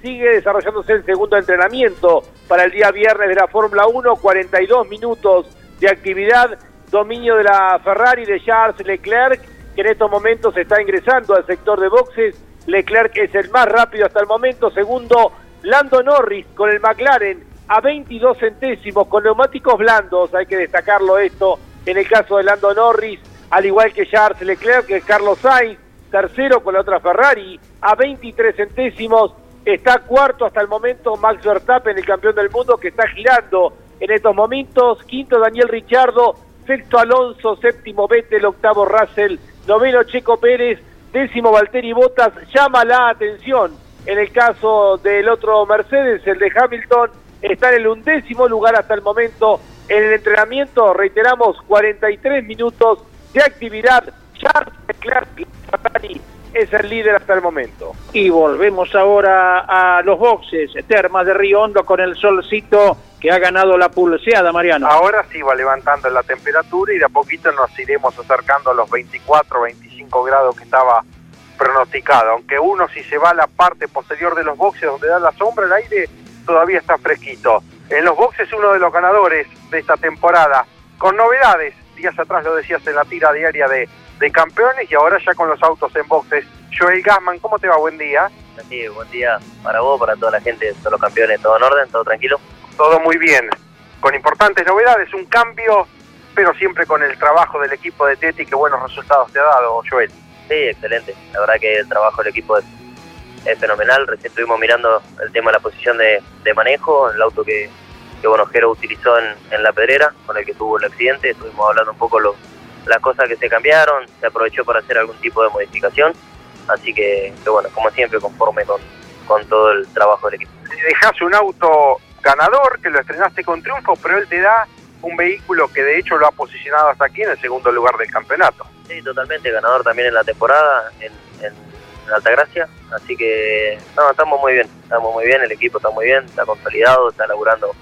sigue desarrollándose el segundo entrenamiento para el día viernes de la Fórmula 1, 42 minutos de actividad, dominio de la Ferrari de Charles Leclerc, que en estos momentos está ingresando al sector de boxes. Leclerc es el más rápido hasta el momento, segundo Lando Norris con el McLaren a 22 centésimos con neumáticos blandos, hay que destacarlo esto en el caso de Lando Norris, al igual que Charles Leclerc, que Carlos Sainz, tercero con la otra Ferrari a 23 centésimos, está cuarto hasta el momento Max Verstappen, el campeón del mundo, que está girando en estos momentos, quinto Daniel Richardo, sexto Alonso, séptimo Vettel, octavo Russell, noveno Checo Pérez, décimo Valtteri Bottas, llama la atención en el caso del otro Mercedes, el de Hamilton, está en el undécimo lugar hasta el momento en el entrenamiento. Reiteramos, 43 minutos de actividad. Charles Leclerc es el líder hasta el momento. Y volvemos ahora a los boxes, Termas de Río Hondo con el solcito que ha ganado la pulseada, Mariano. Ahora sí va levantando la temperatura y de a poquito nos iremos acercando a los 24, 25 grados que estaba pronosticado, aunque uno si se va a la parte posterior de los boxes donde da la sombra, el aire todavía está fresquito. En los boxes uno de los ganadores de esta temporada, con novedades, días atrás lo decías en la tira diaria de, de campeones y ahora ya con los autos en boxes. Joel Gasman, ¿cómo te va? Buen día. Sí, buen día para vos, para toda la gente, todos los campeones, todo en orden, todo tranquilo. Todo muy bien, con importantes novedades, un cambio, pero siempre con el trabajo del equipo de Teti, que buenos resultados te ha dado, Joel. Sí, excelente. La verdad que el trabajo del equipo es, fenomenal. Recién estuvimos mirando el tema de la posición de, manejo, el auto que, que Bonojero utilizó en, la pedrera, con el que tuvo el accidente. Estuvimos hablando un poco lo, las cosas que se cambiaron, se aprovechó para hacer algún tipo de modificación. Así que, bueno, como siempre, conforme con, con todo el trabajo del equipo. Dejas un auto ganador, que lo estrenaste con triunfo, pero él te da un vehículo que de hecho lo ha posicionado hasta aquí en el segundo lugar del campeonato. Sí, totalmente, ganador también en la temporada, en, en, Altagracia, así que no, estamos muy bien, estamos muy bien, el equipo está muy bien, está consolidado, está laburando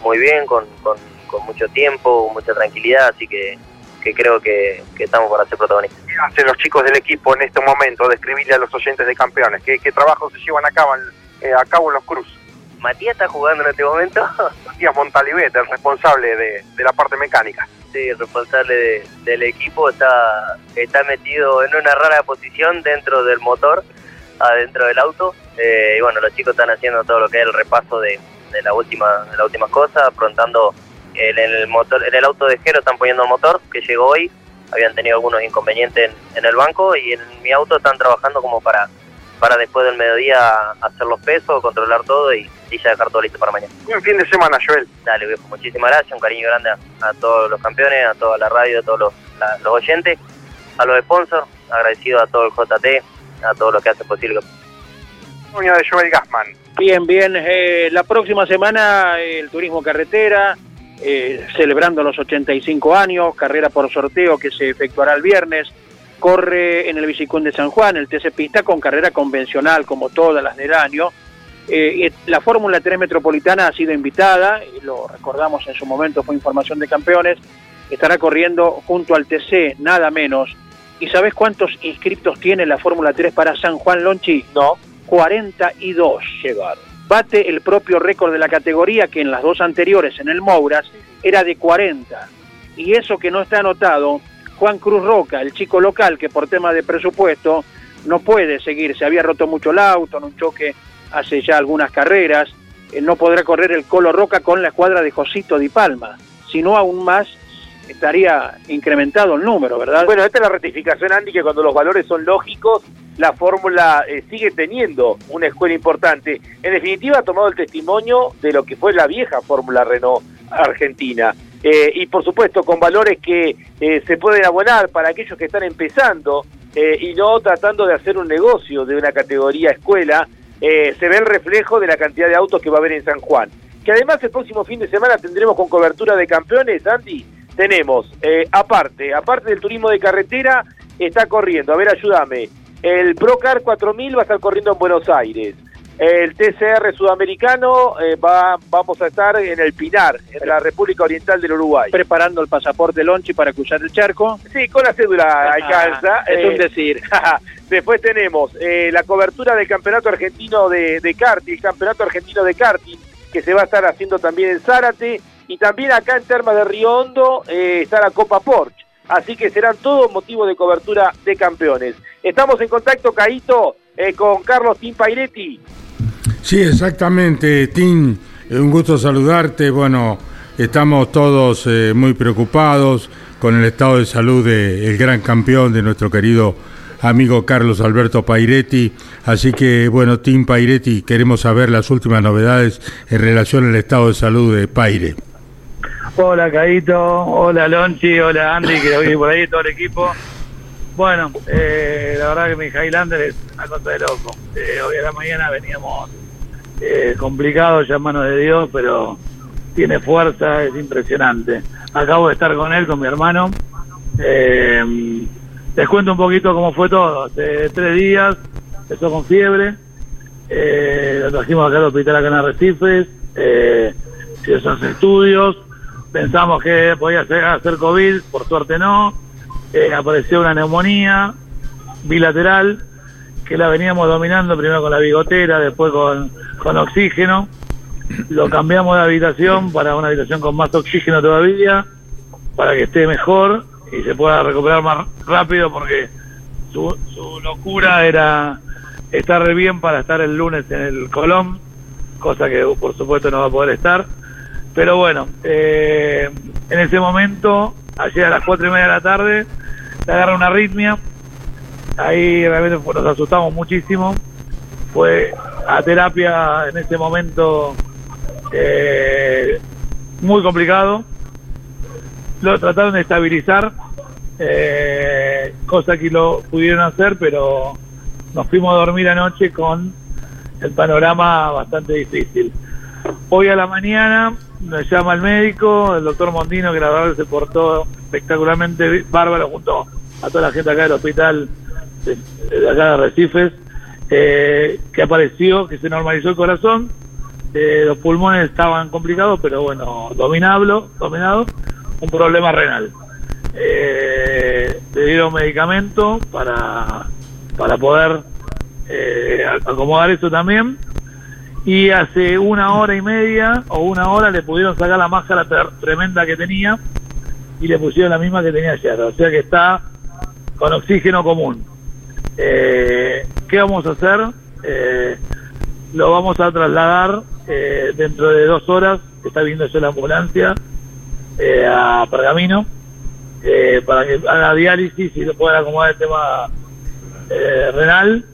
muy bien, con, con, mucho tiempo, mucha tranquilidad, así que, que creo que, estamos para ser protagonistas. ¿Qué hacen los chicos del equipo en este momento? Describirle a los oyentes de campeones, ¿qué, qué trabajo se llevan a cabo, eh, a cabo en los Cruz? Matías está jugando en este momento. *laughs* Matías Montalibet, el responsable de, de la parte mecánica el responsable del equipo, está, está metido en una rara posición dentro del motor, adentro del auto. Eh, y bueno, los chicos están haciendo todo lo que es el repaso de, la última de las últimas cosas, afrontando en el motor, en el auto de Jero están poniendo el motor que llegó hoy, habían tenido algunos inconvenientes en el banco y en mi auto están trabajando como para para después del mediodía hacer los pesos, controlar todo y, ya dejar todo listo para mañana. Buen fin de semana, Joel. Dale, viejo, muchísimas gracias, un cariño grande a, todos los campeones, a toda la radio, a todos los, los oyentes, a los sponsors, agradecido a todo el JT, a todos los que hacen posible. de Joel Gassman. Bien, bien. Eh, la próxima semana el turismo carretera, eh, celebrando los 85 años, carrera por sorteo que se efectuará el viernes corre en el Bicicún de San Juan, el TC Pista, con carrera convencional, como todas las del año. Eh, la Fórmula 3 Metropolitana ha sido invitada, lo recordamos en su momento, fue información de campeones, estará corriendo junto al TC, nada menos. ¿Y sabes cuántos inscriptos tiene la Fórmula 3 para San Juan Lonchi? No. 42 llegaron. Bate el propio récord de la categoría que en las dos anteriores, en el Mouras, era de 40 y eso que no está anotado, Juan Cruz Roca, el chico local que por tema de presupuesto no puede seguir, se había roto mucho el auto en un choque hace ya algunas carreras, eh, no podrá correr el Colo Roca con la escuadra de Josito Di Palma, sino aún más estaría incrementado el número, ¿verdad? Bueno, esta es la rectificación, Andy, que cuando los valores son lógicos, la fórmula eh, sigue teniendo una escuela importante. En definitiva, ha tomado el testimonio de lo que fue la vieja fórmula Renault Argentina. Eh, y por supuesto, con valores que eh, se pueden abonar para aquellos que están empezando y no tratando de hacer un negocio de una categoría escuela, se ve el reflejo de la cantidad de autos que va a haber en San Juan. Que además el próximo fin de semana tendremos con cobertura de campeones, Andy, tenemos, aparte, aparte del turismo de carretera, está corriendo, a ver, ayúdame, el Procar 4000 va a estar corriendo en Buenos Aires. El TCR sudamericano eh, va, vamos a estar en el Pinar, en la República Oriental del Uruguay. Preparando el pasaporte Lonchi para cruzar el charco. Sí, con la cédula ah, alcanza. es un eh, decir. *laughs* Después tenemos eh, la cobertura del Campeonato Argentino de, de Karting, el Campeonato Argentino de Karting, que se va a estar haciendo también en Zárate. Y también acá en Termas de Río Hondo está la Copa Porsche. Así que serán todos motivos de cobertura de campeones. Estamos en contacto, Caito, con Carlos Tim Pairetti. Sí, exactamente, Tim. Eh, un gusto saludarte. Bueno, estamos todos eh, muy preocupados con el estado de salud del gran campeón de nuestro querido amigo Carlos Alberto Pairetti. Así que, bueno, Tim Pairetti, queremos saber las últimas novedades en relación al estado de salud de Paire. Hola, Caito. Hola, Lonchi. Hola, Andy, que lo por ahí, todo el equipo. Bueno, eh, la verdad que mi Highlander es una cosa de loco. Eh, hoy a la mañana veníamos eh, complicados ya manos de Dios, pero tiene fuerza, es impresionante. Acabo de estar con él, con mi hermano. Eh, les cuento un poquito cómo fue todo. Hace tres días empezó con fiebre. lo trajimos acá al hospital acá en Arrecifes. Eh, hizo esos estudios. Pensamos que podía ser, hacer COVID, por suerte no eh, apareció una neumonía bilateral que la veníamos dominando primero con la bigotera, después con, con oxígeno. Lo cambiamos de habitación para una habitación con más oxígeno todavía, para que esté mejor y se pueda recuperar más rápido porque su, su locura era estar bien para estar el lunes en el Colón, cosa que por supuesto no va a poder estar. Pero bueno, eh, en ese momento, ayer a las cuatro y media de la tarde, le agarra una arritmia. Ahí realmente nos asustamos muchísimo. Fue a terapia en ese momento eh, muy complicado. Lo trataron de estabilizar, eh, cosa que lo pudieron hacer, pero nos fuimos a dormir anoche con el panorama bastante difícil. Hoy a la mañana nos llama el médico, el doctor Mondino, que la verdad se portó espectacularmente bárbaro junto a toda la gente acá del hospital de, acá de Recifes, eh, que apareció, que se normalizó el corazón, eh, los pulmones estaban complicados, pero bueno, dominable, dominado, un problema renal. Eh, le dieron medicamento para, para poder eh, acomodar eso también. Y hace una hora y media o una hora le pudieron sacar la máscara tremenda que tenía y le pusieron la misma que tenía ayer. O sea que está con oxígeno común. Eh, ¿Qué vamos a hacer? Eh, lo vamos a trasladar eh, dentro de dos horas, está viendo yo la ambulancia, eh, a Pergamino, para que haga diálisis y lo pueda acomodar el tema renal.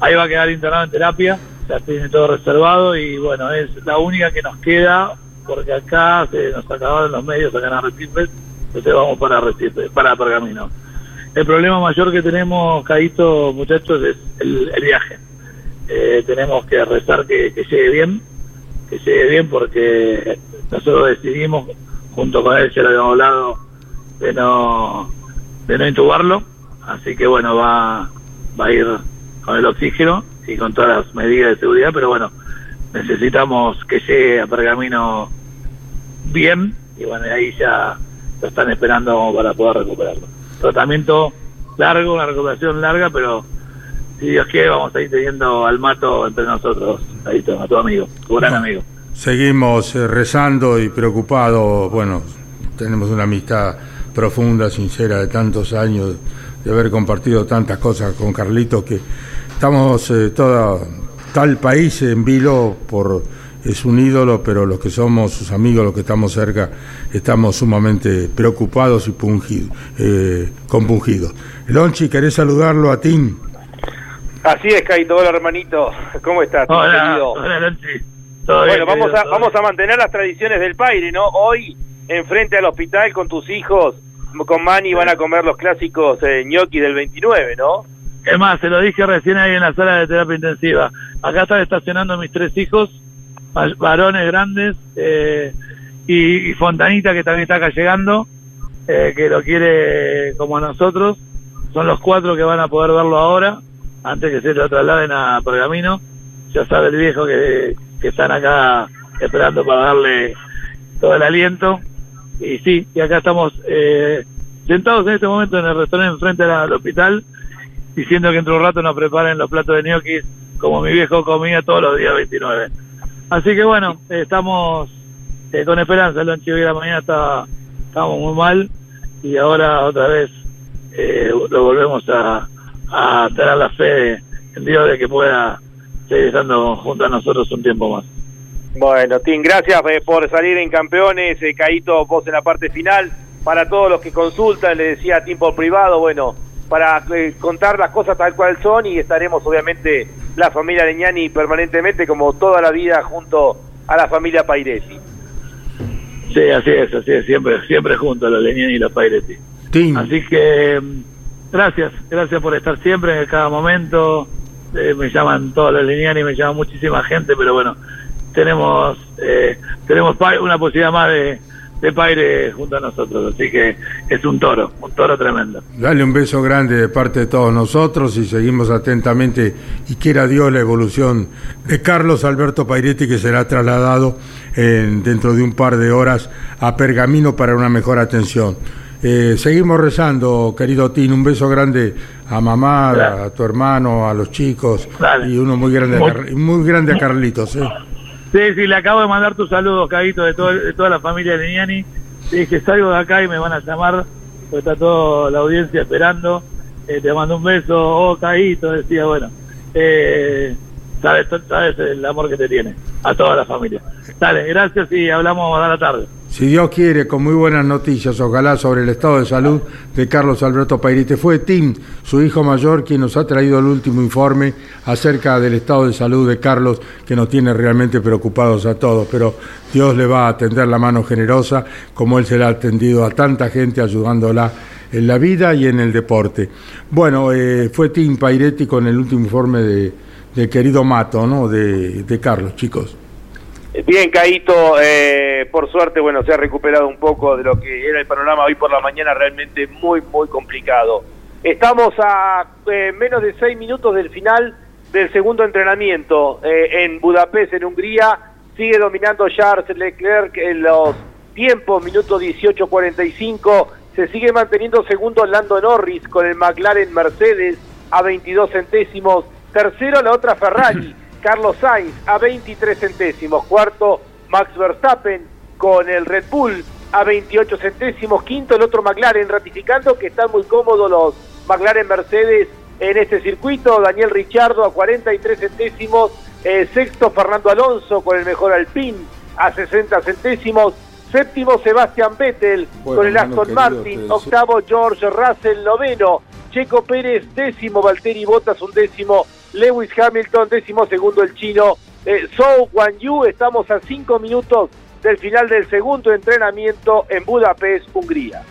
Ahí va a quedar internado en terapia, ya tiene todo reservado y bueno, es la única que nos queda porque acá se nos acabaron los medios acá en Arrecifes entonces vamos para Recife, para Pergamino. El problema mayor que tenemos, Caíto, muchachos, es el, viaje. Eh, tenemos que rezar que, llegue bien, que llegue bien porque nosotros decidimos, junto con él, ya lo habíamos hablado, de no, de no intubarlo. Así que bueno, va, va a ir con el oxígeno y con todas las medidas de seguridad, pero bueno, necesitamos que llegue a Pergamino bien y bueno, ahí ya lo están esperando para poder recuperarlo. Tratamiento largo, una recuperación larga, pero si Dios quiere vamos a ir teniendo al mato entre nosotros, ahí a tu amigo, tu gran amigo. Seguimos eh, rezando y preocupados, bueno, tenemos una amistad profunda, sincera, de tantos años, de haber compartido tantas cosas con Carlito, que estamos eh, toda, tal país en vilo por es un ídolo, pero los que somos sus amigos, los que estamos cerca, estamos sumamente preocupados y pungidos, eh, compungidos. Lonchi, ¿querés saludarlo a Tim? Así es, Caito. Hola, hermanito. ¿Cómo estás? Hola, hola, Lonchi. Bueno, Todo bien, vamos querido, a, todo vamos bien. a mantener las tradiciones del Paire, ¿no? Hoy, enfrente al hospital con tus hijos, con Mani, van a comer los clásicos eh, gnocchi del 29, ¿no? Es más, se lo dije recién ahí en la sala de terapia intensiva. Acá están estacionando mis tres hijos, va- varones grandes, eh, y, Fontanita, que también está acá llegando, eh, que lo quiere como nosotros. Son los cuatro que van a poder verlo ahora, antes que se lo trasladen a Pergamino. Ya sabe el viejo que, están acá esperando para darle todo el aliento. Y sí, y acá estamos eh, sentados en este momento en el restaurante enfrente al hospital, diciendo que entre un rato nos preparen los platos de gnocchis como mi viejo comía todos los días 29. Así que bueno, estamos eh, con esperanza. El lonche hoy de la mañana está, estábamos muy mal y ahora otra vez eh, lo volvemos a, a tener la fe en Dios de que pueda seguir estando junto a nosotros un tiempo más. Bueno, Tim, gracias eh, por salir en campeones. Eh, Caíto, vos en la parte final. Para todos los que consultan, le decía a Tim por privado, bueno, para eh, contar las cosas tal cual son y estaremos obviamente la familia Leñani permanentemente como toda la vida junto a la familia Pairetti. Sí, así es, así es, siempre, siempre junto a los Leñani y los Pairetti. Así que mm, gracias, gracias por estar siempre en cada momento. Eh, me llaman todos los Leñani, me llama muchísima gente, pero bueno, tenemos eh, tenemos una posibilidad más de, de Paire junto a nosotros, así que es un toro, un toro tremendo. Dale un beso grande de parte de todos nosotros y seguimos atentamente y quiera Dios la evolución de Carlos Alberto Pairetti que será trasladado en- dentro de un par de horas a Pergamino para una mejor atención. Eh, seguimos rezando, querido Tin, un beso grande a mamá, a, a tu hermano, a los chicos y uno muy grande, a muy grande a Carlitos. ¿eh? Sí, sí, le acabo de mandar tus saludos, Caguito, de, de toda la familia de Leñani. Le dije, salgo de acá y me van a llamar, porque está toda la audiencia esperando. Eh, te mando un beso, oh, Caguito, decía, bueno. Eh, sabes, sabes el amor que te tiene, a toda la familia. Dale, gracias y hablamos a la tarde. Si Dios quiere, con muy buenas noticias, ojalá sobre el estado de salud de Carlos Alberto Pairite. Fue Tim, su hijo mayor, quien nos ha traído el último informe acerca del estado de salud de Carlos, que nos tiene realmente preocupados a todos. Pero Dios le va a atender la mano generosa, como él se le ha atendido a tanta gente, ayudándola en la vida y en el deporte. Bueno, eh, fue Tim Pairetti con el último informe de, querido Mato, ¿no? De Carlos, chicos. Bien, Caito, eh, por suerte, bueno, se ha recuperado un poco de lo que era el panorama hoy por la mañana, realmente muy, muy complicado. Estamos a eh, menos de seis minutos del final del segundo entrenamiento eh, en Budapest, en Hungría. Sigue dominando Charles Leclerc en los tiempos, minuto 18.45. Se sigue manteniendo segundo Lando Norris con el McLaren Mercedes a 22 centésimos. Tercero la otra Ferrari. Carlos Sainz a 23 centésimos. Cuarto, Max Verstappen con el Red Bull a 28 centésimos. Quinto, el otro McLaren, ratificando que están muy cómodos los McLaren Mercedes en este circuito. Daniel Richardo a 43 centésimos. Eh, sexto, Fernando Alonso con el mejor Alpine a 60 centésimos. Séptimo, Sebastián Vettel Bueno, con el Aston Martin. Octavo, George Russell. Noveno, Checo Pérez. Décimo, Valtteri Bottas. Un décimo, Lewis Hamilton. Décimo segundo, el chino eh, Zhou Guanyu. Estamos a cinco minutos del final del segundo entrenamiento en Budapest, Hungría.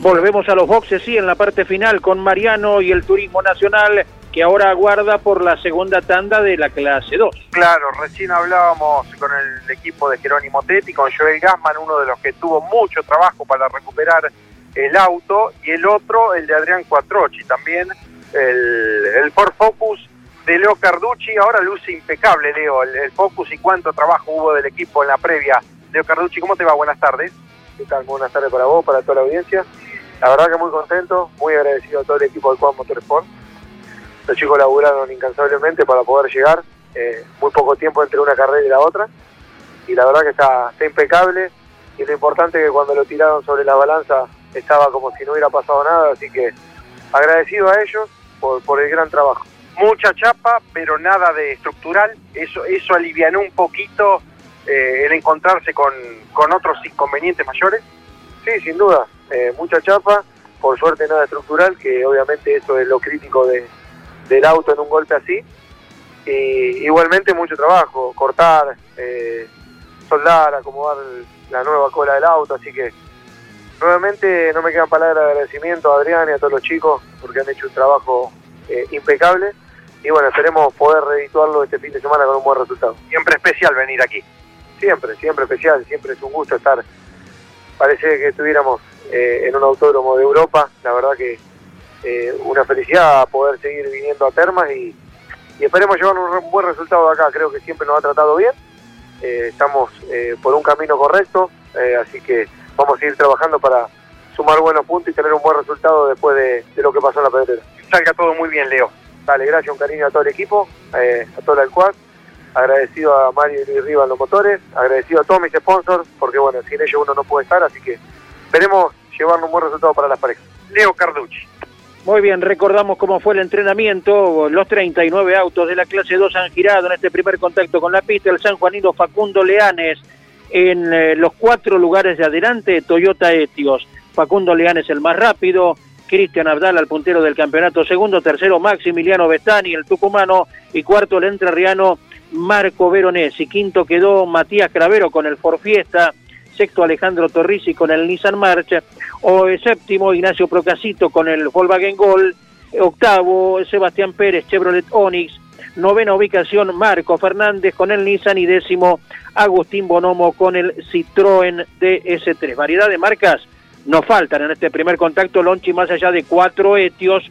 Volvemos a los boxes, sí, en la parte final con Mariano y el Turismo Nacional, que ahora aguarda por la segunda tanda de la clase 2. Claro, recién hablábamos con el equipo de Jerónimo Tetti, con Joel Gassman, uno de los que tuvo mucho trabajo para recuperar el auto, y el otro, el de Adrián Cuatrochi, también el, el Ford Focus de Leo Carducci, ahora luce impecable, Leo, el, Focus y cuánto trabajo hubo del equipo en la previa. Leo Carducci, ¿cómo te va? Buenas tardes. ¿Qué tal? Buenas tardes para vos, para toda la audiencia. La verdad que muy contento, muy agradecido a todo el equipo del Juan Motorsport. Los chicos laburaron incansablemente para poder llegar, eh, muy poco tiempo entre una carrera y la otra, y la verdad que está, está impecable. y lo importante es que cuando lo tiraron sobre la balanza estaba como si no hubiera pasado nada, así que agradecido a ellos por, por el gran trabajo. Mucha chapa, pero nada de estructural. Eso, eso alivianó un poquito eh, el encontrarse con, con otros inconvenientes mayores. Sí, sin duda, eh, mucha chapa, por suerte nada estructural, que obviamente eso es lo crítico de, del auto en un golpe así. Y igualmente mucho trabajo, cortar, eh, soldar, acomodar la nueva cola del auto, así que nuevamente no me quedan palabras de agradecimiento a Adrián y a todos los chicos porque han hecho un trabajo eh, impecable. Y bueno, esperemos poder redituarlo este fin de semana con un buen resultado. Siempre especial venir aquí. Siempre, siempre especial, siempre es un gusto estar, parece que estuviéramos eh, en un autódromo de Europa, la verdad que eh, una felicidad poder seguir viniendo a Termas y, y esperemos llevar un buen resultado de acá, creo que siempre nos ha tratado bien, estamos por un camino correcto, así que vamos a ir trabajando para sumar buenos puntos y tener un buen resultado después de, de lo que pasó en la pedrera. Salga todo muy bien, Leo. Dale, gracias, un cariño a todo el equipo, eh, a todo el quad, agradecido a Mario y Luis Rivas en los motores, agradecido a todos mis sponsors, porque bueno, sin ellos uno no puede estar, así que esperemos llevar un buen resultado para las parejas. Leo Carducci. Muy bien, recordamos cómo fue el entrenamiento. Los 39 autos de la clase 2 han girado en este primer contacto con la pista. El San Juanino Facundo Leanes en eh, los cuatro lugares de adelante, Toyota Etios. Facundo Leanes el más rápido, Cristian Abdal al puntero del campeonato. Segundo, tercero, Maximiliano Bestani, el tucumano. Y cuarto, el entrerriano Marco Veronesi. Quinto quedó Matías Cravero con el Ford Fiesta sexto Alejandro Torrisi con el Nissan March, o eh, séptimo Ignacio Procasito con el Volkswagen Gol, octavo Sebastián Pérez Chevrolet Onix, novena ubicación Marco Fernández con el Nissan y décimo Agustín Bonomo con el Citroën DS3. Variedad de marcas no faltan en este primer contacto, Lonchi más allá de cuatro etios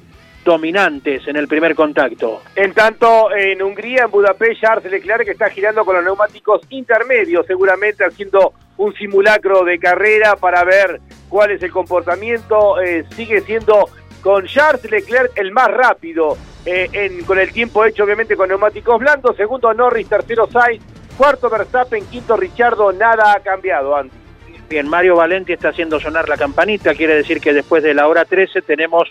dominantes en el primer contacto. En tanto, en Hungría, en Budapest, Charles Leclerc está girando con los neumáticos intermedios, seguramente haciendo un simulacro de carrera para ver cuál es el comportamiento. Eh, sigue siendo con Charles Leclerc el más rápido eh, en, con el tiempo hecho, obviamente, con neumáticos blandos. Segundo Norris, tercero Sainz, cuarto Verstappen, quinto Richardo. Nada ha cambiado, Andy. Bien, Mario Valenti está haciendo sonar la campanita, quiere decir que después de la hora 13 tenemos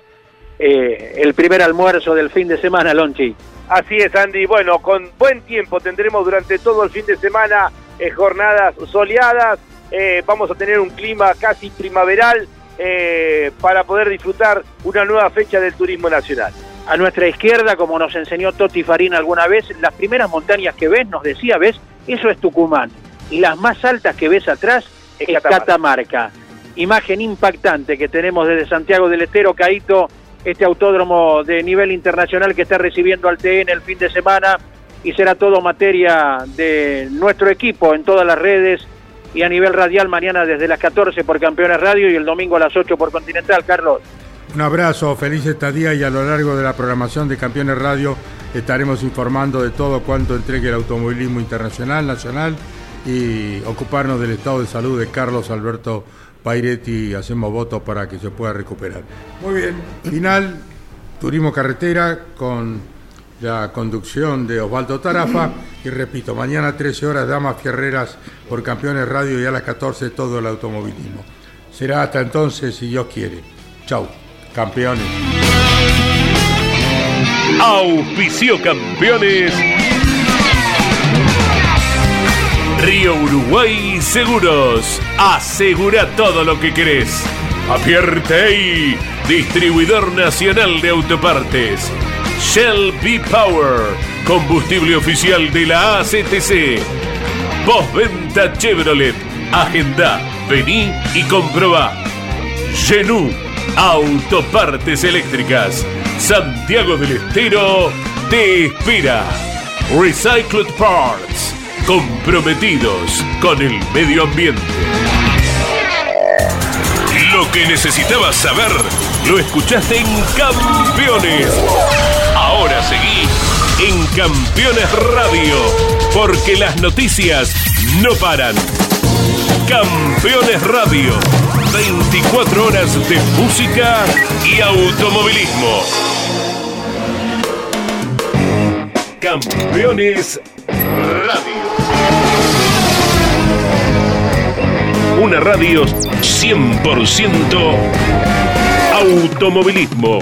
eh, el primer almuerzo del fin de semana, Lonchi. Así es, Andy. Bueno, con buen tiempo tendremos durante todo el fin de semana eh, jornadas soleadas. Eh, vamos a tener un clima casi primaveral eh, para poder disfrutar una nueva fecha del turismo nacional. A nuestra izquierda, como nos enseñó Toti Farina alguna vez, las primeras montañas que ves, nos decía, ves, eso es Tucumán. Y las más altas que ves atrás es, es Catamarca. Catamarca. Imagen impactante que tenemos desde Santiago del Estero, Caíto, este autódromo de nivel internacional que está recibiendo al TN el fin de semana y será todo materia de nuestro equipo en todas las redes y a nivel radial mañana desde las 14 por Campeones Radio y el domingo a las 8 por Continental. Carlos. Un abrazo, feliz estadía y a lo largo de la programación de Campeones Radio estaremos informando de todo cuanto entregue el automovilismo internacional, nacional y ocuparnos del estado de salud de Carlos Alberto Pairetti. Hacemos votos para que se pueda recuperar. Muy bien, final, turismo carretera con la conducción de Osvaldo Tarafa y repito, mañana 13 horas Damas Fierreras por Campeones Radio y a las 14 todo el automovilismo. Será hasta entonces si Dios quiere. Chau, campeones. Auspicio campeones. Río Uruguay Seguros. Asegura todo lo que querés. Apierte distribuidor nacional de autopartes. Shell B Power, combustible oficial de la ACTC. Postventa Chevrolet. Agenda, vení y comprobá. Genú, autopartes eléctricas. Santiago del Estero te espera. Recycled Parts, comprometidos con el medio ambiente. Lo que necesitabas saber, lo escuchaste en Campeones. Ahora seguí en Campeones Radio, porque las noticias no paran. Campeones Radio, 24 horas de música y automovilismo. Campeones Radio. una radio 100% automovilismo.